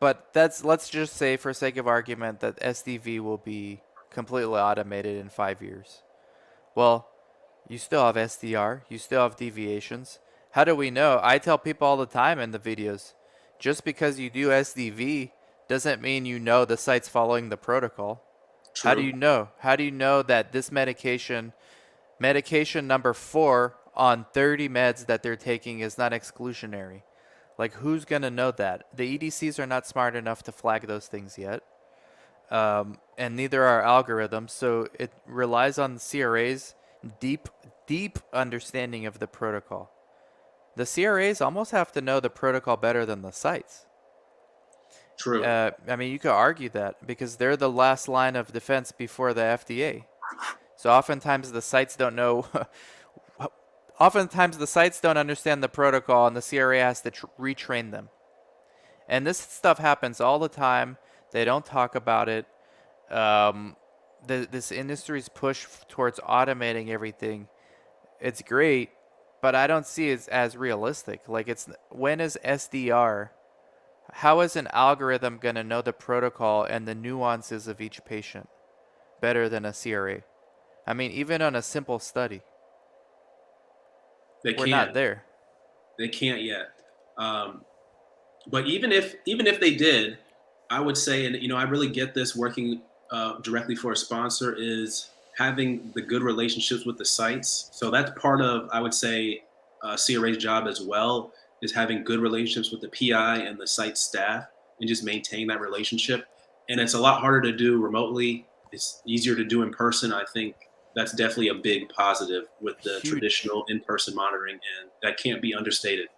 but that's let's just say for sake of argument that SDV will be completely automated in five years. Well, you still have SDR, you still have deviations. How do we know? I tell people all the time in the videos, just because you do SDV doesn't mean you know the site's following the protocol. True. How do you know? How do you know that this medication, medication number four on 30 meds that they're taking is not exclusionary? Like, who's going to know that? The EDCs are not smart enough to flag those things yet. um, and neither are algorithms. So it relies on the CRA's deep, deep understanding of the protocol. The CRAs almost have to know the protocol better than the sites. True. Uh, I mean, you could argue that because they're the last line of defense before the FDA. So oftentimes the sites don't know. oftentimes the sites don't understand the protocol, and the CRA has to tr- retrain them. And this stuff happens all the time. They don't talk about it. Um, the, this industry's push towards automating everything. It's great, but I don't see it as realistic. Like it's when is SDR? How is an algorithm going to know the protocol and the nuances of each patient better than a CRA? I mean, even on a simple study, they we're can't. not there. They can't yet. Um, but even if even if they did, I would say, and you know, I really get this working uh, directly for a sponsor is having the good relationships with the sites. So that's part of, I would say, uh, CRA's job as well is having good relationships with the PI and the site staff and just maintain that relationship. And it's a lot harder to do remotely. It's easier to do in person. I think that's definitely a big positive with the Huge. traditional in-person monitoring, and that can't be understated.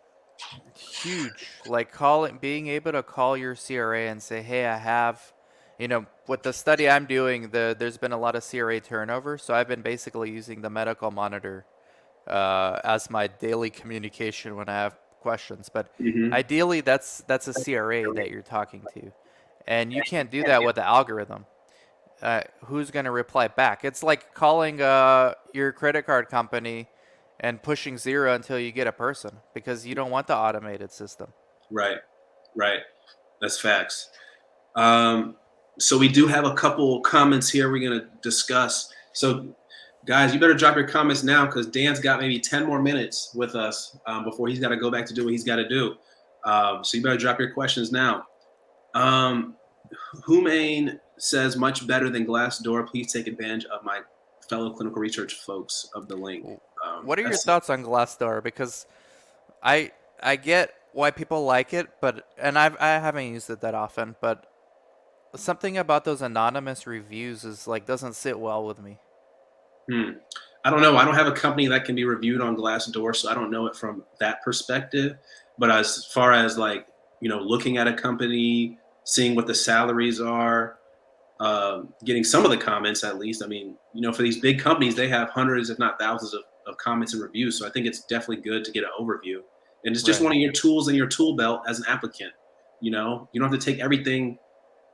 huge like calling being able to call your cra and say hey i have you know with the study i'm doing the there's been a lot of cra turnover so i've been basically using the medical monitor uh, as my daily communication when i have questions but Mhm. ideally that's that's a cra that you're talking to and you can't do that with the algorithm uh, who's going to reply back it's like calling uh, your credit card company and pushing zero until you get a person because you don't want the automated system. Right, right. That's facts. Um, so we do have a couple comments here we're gonna discuss. So, guys, you better drop your comments now because Dan's got maybe ten more minutes with us um, before he's got to go back to do what he's got to do. Um, so you better drop your questions now. Um, Humain says much better than Glassdoor. Please take advantage of my fellow clinical research folks of the link. Um, What are your thoughts on Glassdoor? Because I I get why people like it, but and I've I haven't used it that often, but something about those anonymous reviews is like doesn't sit well with me. Hmm. I don't know. I don't have a company that can be reviewed on Glassdoor, so I don't know it from that perspective. But as far as like you know, looking at a company, seeing what the salaries are, um, getting some of the comments at least. I mean, you know, for these big companies, they have hundreds, if not thousands, of, of comments and reviews. So I think it's definitely good to get an overview, and it's just Right. one of your tools in your tool belt as an applicant. You know, you don't have to take everything,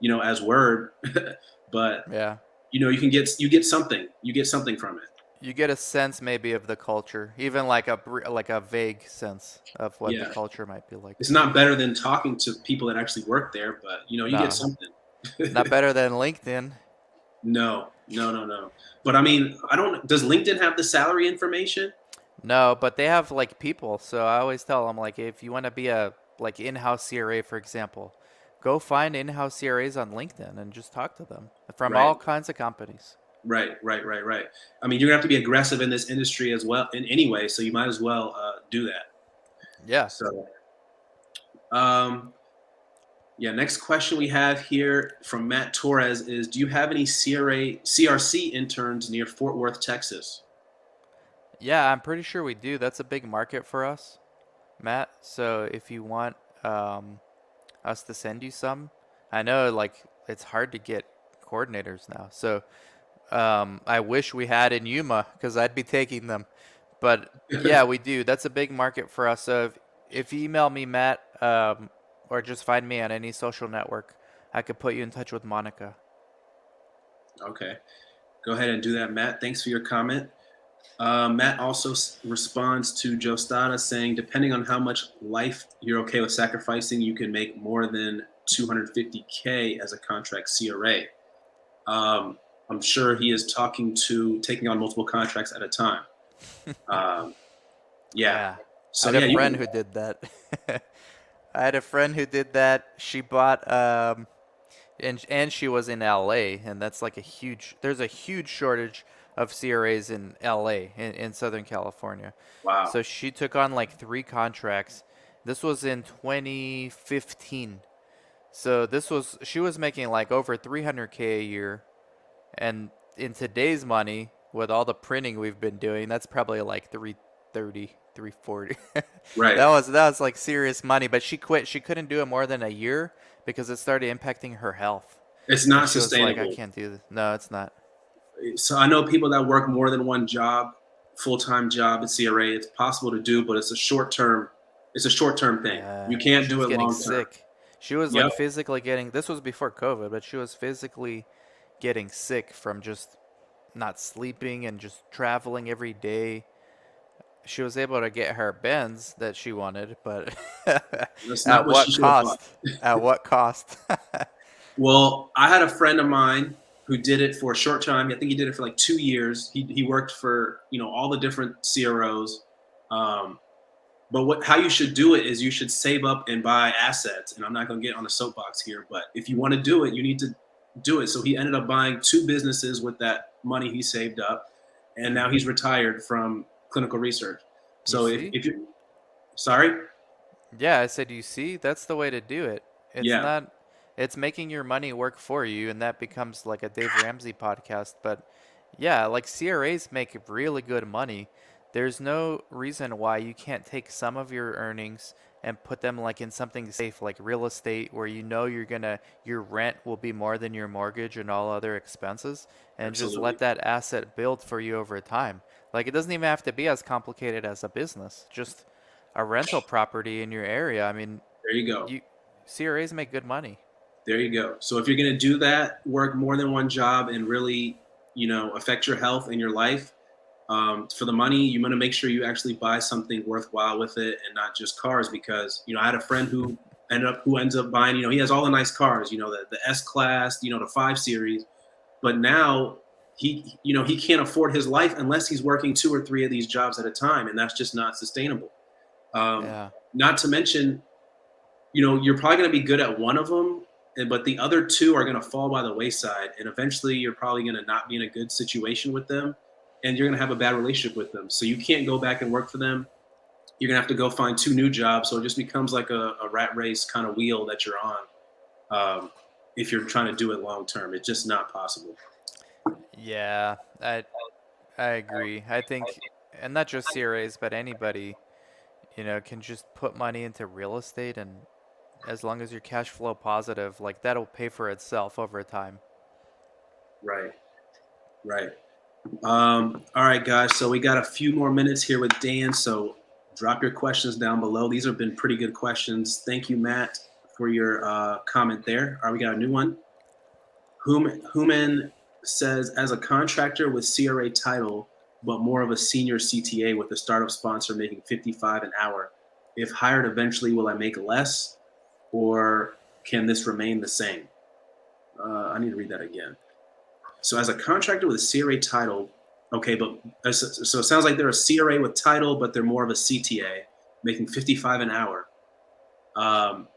you know, as word, but Yeah. you know, you can get you get something. You get something from it. You get a sense maybe of the culture, even like a like a vague sense of what Yeah. the culture might be like. it's not better than talking to people that actually work there, but you know, you No. get something. Not better than LinkedIn. No, no, no, no. But I mean, I don't. Does LinkedIn have the salary information? No, but they have like people. So I always tell them like if you want to be a like in-house CRA, for example, go find in-house CRAs on LinkedIn and just talk to them from all kinds of companies. Right, right, right, right. I mean, you're gonna have to be aggressive in this industry as well, in any way. So you might as well uh, do that. Yeah. So, um, yeah. Next question we have here from Matt Torres is: Do you have any CRA CRC interns near Fort Worth, Texas? Yeah, I'm pretty sure we do. That's a big market for us, Matt. So if you want um, us to send you some, I know like it's hard to get coordinators now. So um, I wish we had in Yuma because I'd be taking them. But yeah, we do. That's a big market for us. So if, if you email me, Matt, um, or just find me on any social network, I could put you in touch with Monica. Okay. Go ahead and do that, Matt. Thanks for your comment. Uh, Matt also s- responds to Joe Stada saying, depending on how much life you're okay with sacrificing, you can make more than 250K as a contract CRA. Um, I'm sure he is talking to taking on multiple contracts at a time. Um, yeah. So I had yeah, a friend who did that. I had a friend who did that. She bought um, and and she was in LA, and that's like a huge. There's a huge shortage of CRAs in LA in, in Southern California. wow. So she took on like three contracts. This was in 2015. So this was she was making like over 300k a year, and in today's money, with all the printing we've been doing, that's probably like 330, 340. Right. that was that was like serious money. But she quit. She couldn't do it more than a year because it started impacting her health. It's not And she was sustainable. like, I can't do this. No, it's not. So I know people that work more than one job, full time job at CRA. It's possible to do, but it's a short term. It's a short term thing. Yeah, you can't do it long term. sick. She was Yep. like physically getting. This was before COVID, but she was physically getting sick from just not sleeping and just traveling every day. She was able to get her Benz that she wanted, but at what what should have cost? at what cost? Well, I had a friend of mine who did it for a short time. I think he did it for like two years. He, he worked for you know all the different CROs. Um, but what how you should do it is you should save up and buy assets. And I'm not going to get on a soapbox here, but if you want to do it, you need to do it. So he ended up buying two businesses with that money he saved up, and now he's retired from clinical research. So if, if you sorry, yeah, I said, you see, that's the way to do it. It's Yeah. not. It's making your money work for you, and that becomes like a Dave Ramsey podcast. But yeah, like CRAs make really good money. There's no reason why you can't take some of your earnings and put them like in something safe like real estate where you know you're gonna your rent will be more than your mortgage and all other expenses and just let that asset build for you over time like it doesn't even have to be as complicated as a business just a rental property in your area i mean there you go. you cras make good money There you go. So if you're going to do that, work more than one job and really, you know, affect your health and your life, um, for the money, you want to make sure you actually buy something worthwhile with it and not just cars. Because you know, I had a friend who ended up who ends up buying, you know, he has all the nice cars, you know, the the S class, you know, the five series, but now he, you know, he can't afford his life unless he's working two or three of these jobs at a time, and that's just not sustainable. Um, yeah not to mention, you know, you're probably going to be good at one of them, but the other two are going to fall by the wayside, and eventually you're probably going to not be in a good situation with them, and you're going to have a bad relationship with them. So you can't go back and work for them. You're going to have to go find two new jobs. So it just becomes like a, a rat race kind of wheel that you're on. Um, if you're trying to do it long term, it's just not possible. Yeah, I I agree. I think, and not just CRAs, but anybody, you know, can just put money into real estate, and as long as you're cash flow positive, like that'll pay for itself over time. Right. Right. Um, all right, guys. So we got a few more minutes here with Dan. So drop your questions down below. These have been pretty good questions. Thank you, Matt, for your uh, comment there. All right, we got a new one. Hum- Human says, as a contractor with CRA title, but more of a senior CTA with a startup sponsor making 55 an hour, if hired eventually, will I make less or can this remain the same? Uh, I need to read that again. So as a contractor with a CRA title, okay, but uh, so it sounds like they're a CRA with title, but they're more of a CTA, making 55 an hour. Um,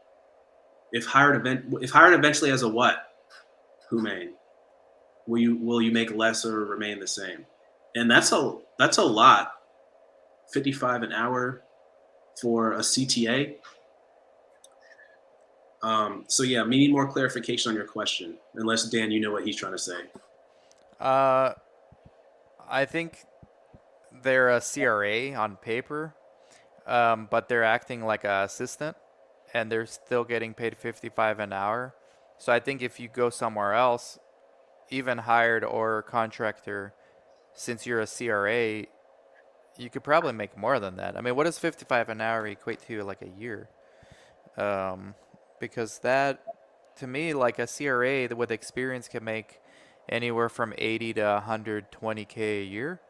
if hired event, if hired eventually as a what, Humain, will you will you make less or remain the same? And that's a that's a lot. 55 an hour for a CTA. Um, so yeah, we need more clarification on your question. Unless Dan, you know what he's trying to say. Uh, I think they're a CRA on paper, um, but they're acting like a assistant, and they're still getting paid 55 an hour. So I think if you go somewhere else, even hired or contractor, since you're a CRA, you could probably make more than that. I mean, what does 55 an hour equate to like a year? Um, because that, to me, like a CRA with experience can make anywhere from 80 to 120k a year,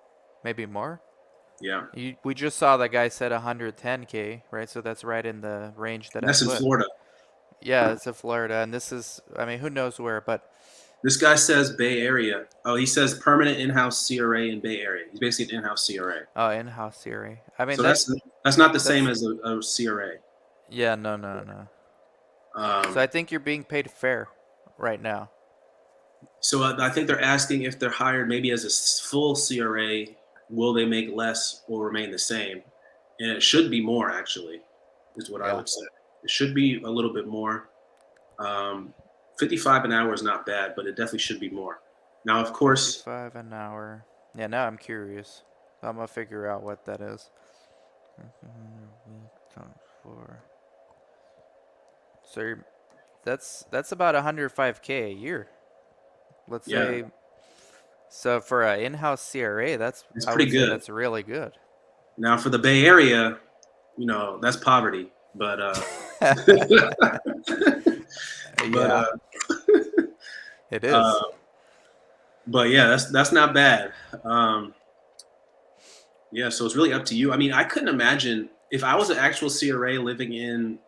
maybe more. Yeah, You, we just saw that guy said 110k, right? So that's right in the range that that's I in. Florida. Yeah, it's in Florida, and this is, I mean, who knows where, but This guy says Bay Area. Oh, he says permanent in-house CRA in Bay Area. He's basically an in-house CRA. oh, in-house CRA. I mean, so that's, that's that's not the that's- same as a, a CRA. yeah, no, no, no. Um, So I think you're being paid fair right now. So uh, I think they're asking if they're hired maybe as a full CRA, will they make less or remain the same? And it should be more, actually, is what I would say. It should be a little bit more. Um, 55 an hour is not bad, but it definitely should be more. Now, of course, Five an hour. Yeah, now I'm curious. I'm gonna figure out what that is. Times four. So that's that's about 105k a year. Let's Yeah. say. So for an in-house CRA, that's It's pretty good. That's really good. now for the Bay Area, you know, that's poverty. But uh, but yeah, uh, it is. Uh, but yeah, that's that's not bad. Um, yeah, so it's really up to you. I mean, I couldn't imagine if I was an actual CRA living in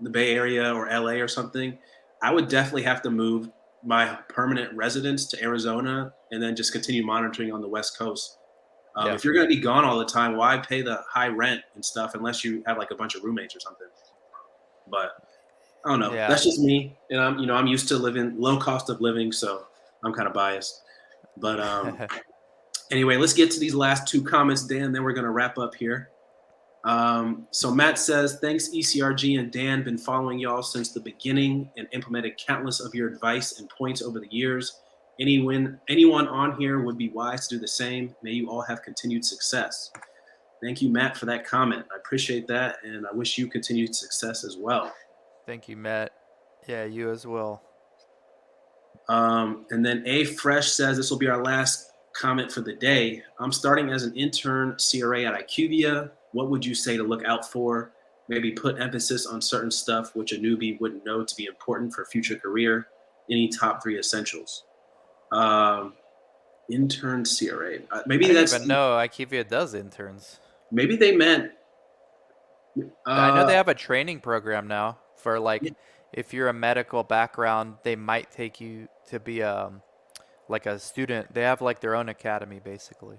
the Bay Area or LA or something. I would definitely have to move my permanent residence to Arizona and then just continue monitoring on the West Coast. Um, Yeah. If you're going to be gone all the time, why pay the high rent and stuff unless you have like a bunch of roommates or something? But I don't know. Yeah. That's just me, and I'm you know I'm used to living low cost of living, so I'm kind of biased. But um, anyway, let's get to these last two comments, Dan. Then we're gonna wrap up here. Um, so Matt says, "Thanks ECRG and Dan. Been following y'all since the beginning and implemented countless of your advice and points over the years. Anyone anyone on here would be wise to do the same. May you all have continued success." Thank you, Matt, for that comment. I appreciate that, and I wish you continued success as well. Thank you, Matt. Yeah, you as well. Um, and then A Fresh says this will be our last comment for the day. I'm starting as an intern CRA at IQVIA. What would you say to look out for? Maybe put emphasis on certain stuff which a newbie wouldn't know to be important for future career. Any top three essentials? Um, intern CRA. Uh, maybe that's even know IQVIA does interns. maybe they meant. I know uh, they have a training program now for like Yeah. if you're a medical background, they might take you to be um like a student. They have like their own academy basically.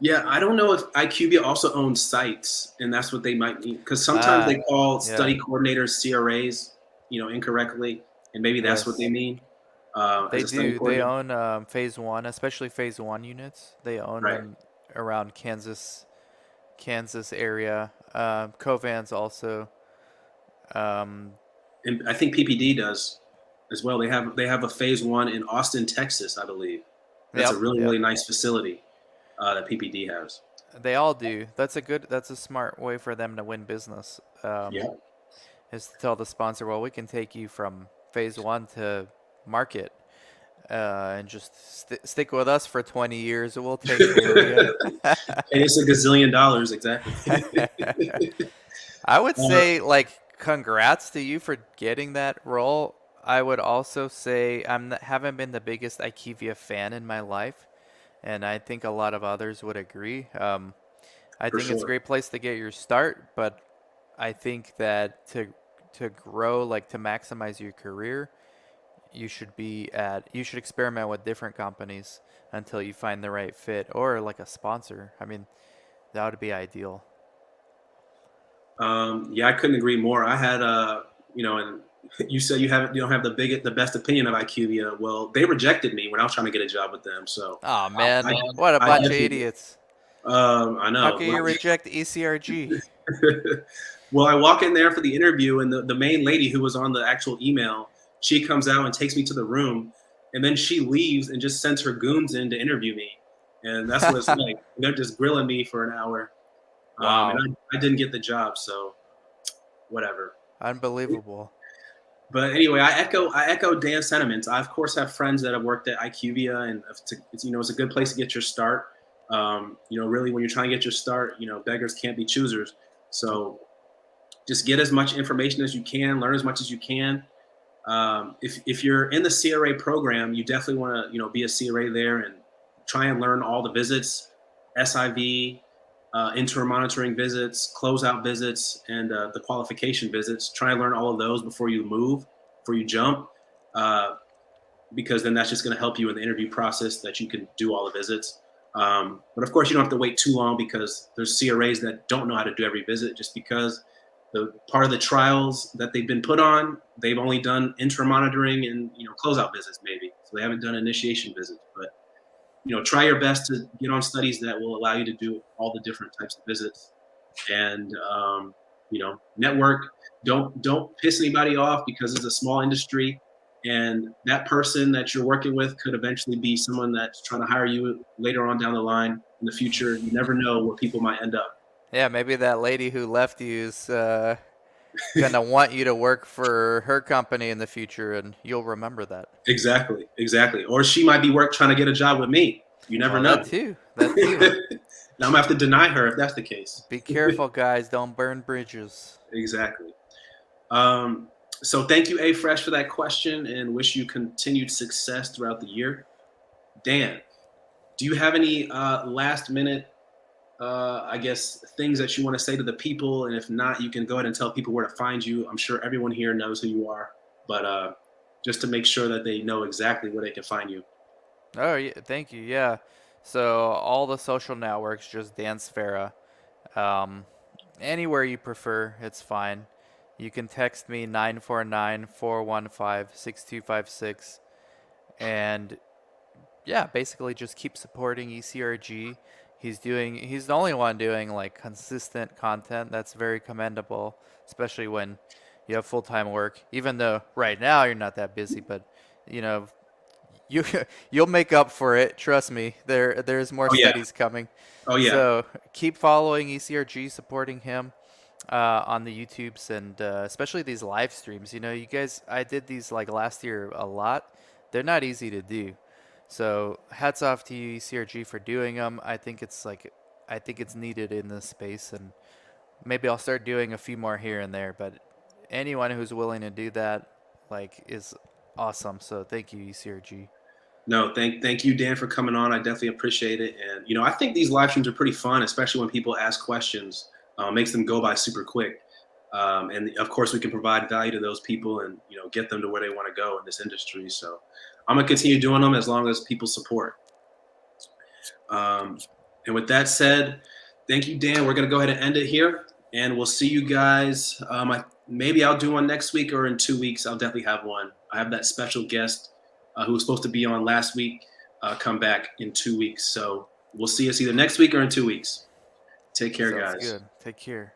Yeah, I don't know if IQVIA also owns sites, and that's what they might mean. Because sometimes Ah, they call yeah. study coordinators CRAs, you know, incorrectly, and maybe that's what they mean. Uh, They as a study do. They own um, phase one, especially phase one units. They own Right. them around Kansas, Kansas area. Um, Covance also. Um, and I think PPD does as well. They have they have a phase one in Austin, Texas, I believe. That's a really yep. really nice facility uh, that PPD has. They all do. That's a good. That's a smart way for them to win business. Um, Yeah. Is to tell the sponsor, well, we can take you from phase one to market, uh, and just st- stick with us for 20 years, and we'll take you. And it's a gazillion dollars exactly. I would Uh, say like congrats to you for getting that role. I would also say I'm not, haven't been the biggest IQVIA fan in my life, and I think a lot of others would agree. Um, I For think it's a sure. great place to get your start, but I think that to to grow, like to maximize your career, you should be at you should experiment with different companies until you find the right fit or like a sponsor. I mean, that would be ideal. Um, yeah, I couldn't agree more. I had a, you know, and you said you haven't you don't have the biggest the best opinion of IQVIA. Well, they rejected me when I was trying to get a job with them. So Oh man, I- what a I bunch of idiots! um, I know. How can you reject ECRG? well, I walk in there for the interview, and the, the main lady who was on the actual email, she comes out and takes me to the room, and then she leaves and just sends her goons in to interview me, and that's what it's like. They're just grilling me for an hour. Wow. Um, and I, I didn't get the job, so whatever. Unbelievable. But anyway, I echo I echo Dan's sentiments. I of course have friends that have worked at IQVIA, and it's, you know it's a good place to get your start. Um, you know, really when you're trying to get your start, you know, beggars can't be choosers. So just get as much information as you can, learn as much as you can. Um, if if you're in the CRA program, you definitely want to you know be a CRA there and try and learn all the visits, SIV, uh, interim monitoring visits, closeout visits, and uh, the qualification visits. Try and learn all of those before you move, before you jump, uh, because then that's just going to help you in the interview process that you can do all the visits. Um, but of course, you don't have to wait too long because there's CRAs that don't know how to do every visit just because the part of the trials that they've been put on, they've only done interim monitoring and you know closeout visits maybe, so they haven't done initiation visits. But you know, try your best to get on studies that will allow you to do all the different types of visits, and um, you know, network. don't don't piss anybody off because it's a small industry. And that person that you're working with could eventually be someone that's trying to hire you later on down the line in the future. You never know where people might end up. Yeah maybe that lady who left you is uh, gonna want you to work for her company in the future and you'll remember that. Exactly exactly. Or she might be work trying to get a job with me. You never know. that too that too. Now i'm gonna have to deny her if that's the case. Be careful guys. Don't burn bridges. Exactly. Um, so thank you, A Fresh, for that question, and wish you continued success throughout the year. Dan, do you have any uh, last minute, uh, I guess, things that you want to say to the people? And if not, you can go ahead and tell people where to find you. I'm sure everyone here knows who you are, but uh, just to make sure that they know exactly where they can find you. Oh, yeah, thank you. Yeah. So all the social networks, just Dan Sfera. Um, anywhere you prefer, it's fine. You can text me 949 415 6256. And yeah, basically just keep supporting ECRG. He's doing, he's the only one doing like consistent content. That's very commendable, especially when you have full time work. Even though right now you're not that busy, but you know, you you'll make up for it. Trust me. There there's more oh, studies yeah. coming. Oh yeah. So keep following ECRG, supporting him uh, on the YouTubes and uh, especially these live streams. You know, you guys, I did these like last year a lot. They're not easy to do. So hats off to you, ECRG, for doing them. I think it's like, I think it's needed in this space, and maybe I'll start doing a few more here and there. But anyone who's willing to do that, like, is awesome. So thank you, ECRG. No, thank thank you, Dan, for coming on. I definitely appreciate it. And you know, I think these live streams are pretty fun, especially when people ask questions uh, makes them go by super quick. Um, and of course, we can provide value to those people and you know get them to where they want to go in this industry. So I'm gonna continue doing them as long as people support. Um, and with that said, thank you, Dan. We're gonna go ahead and end it here, and we'll see you guys. Um, I, maybe I'll do one next week or in two weeks. I'll definitely have one. I have that special guest uh, who was supposed to be on last week uh, come back in two weeks. So we'll see us either next week or in two weeks. Take care, Sounds guys. Good. Take care.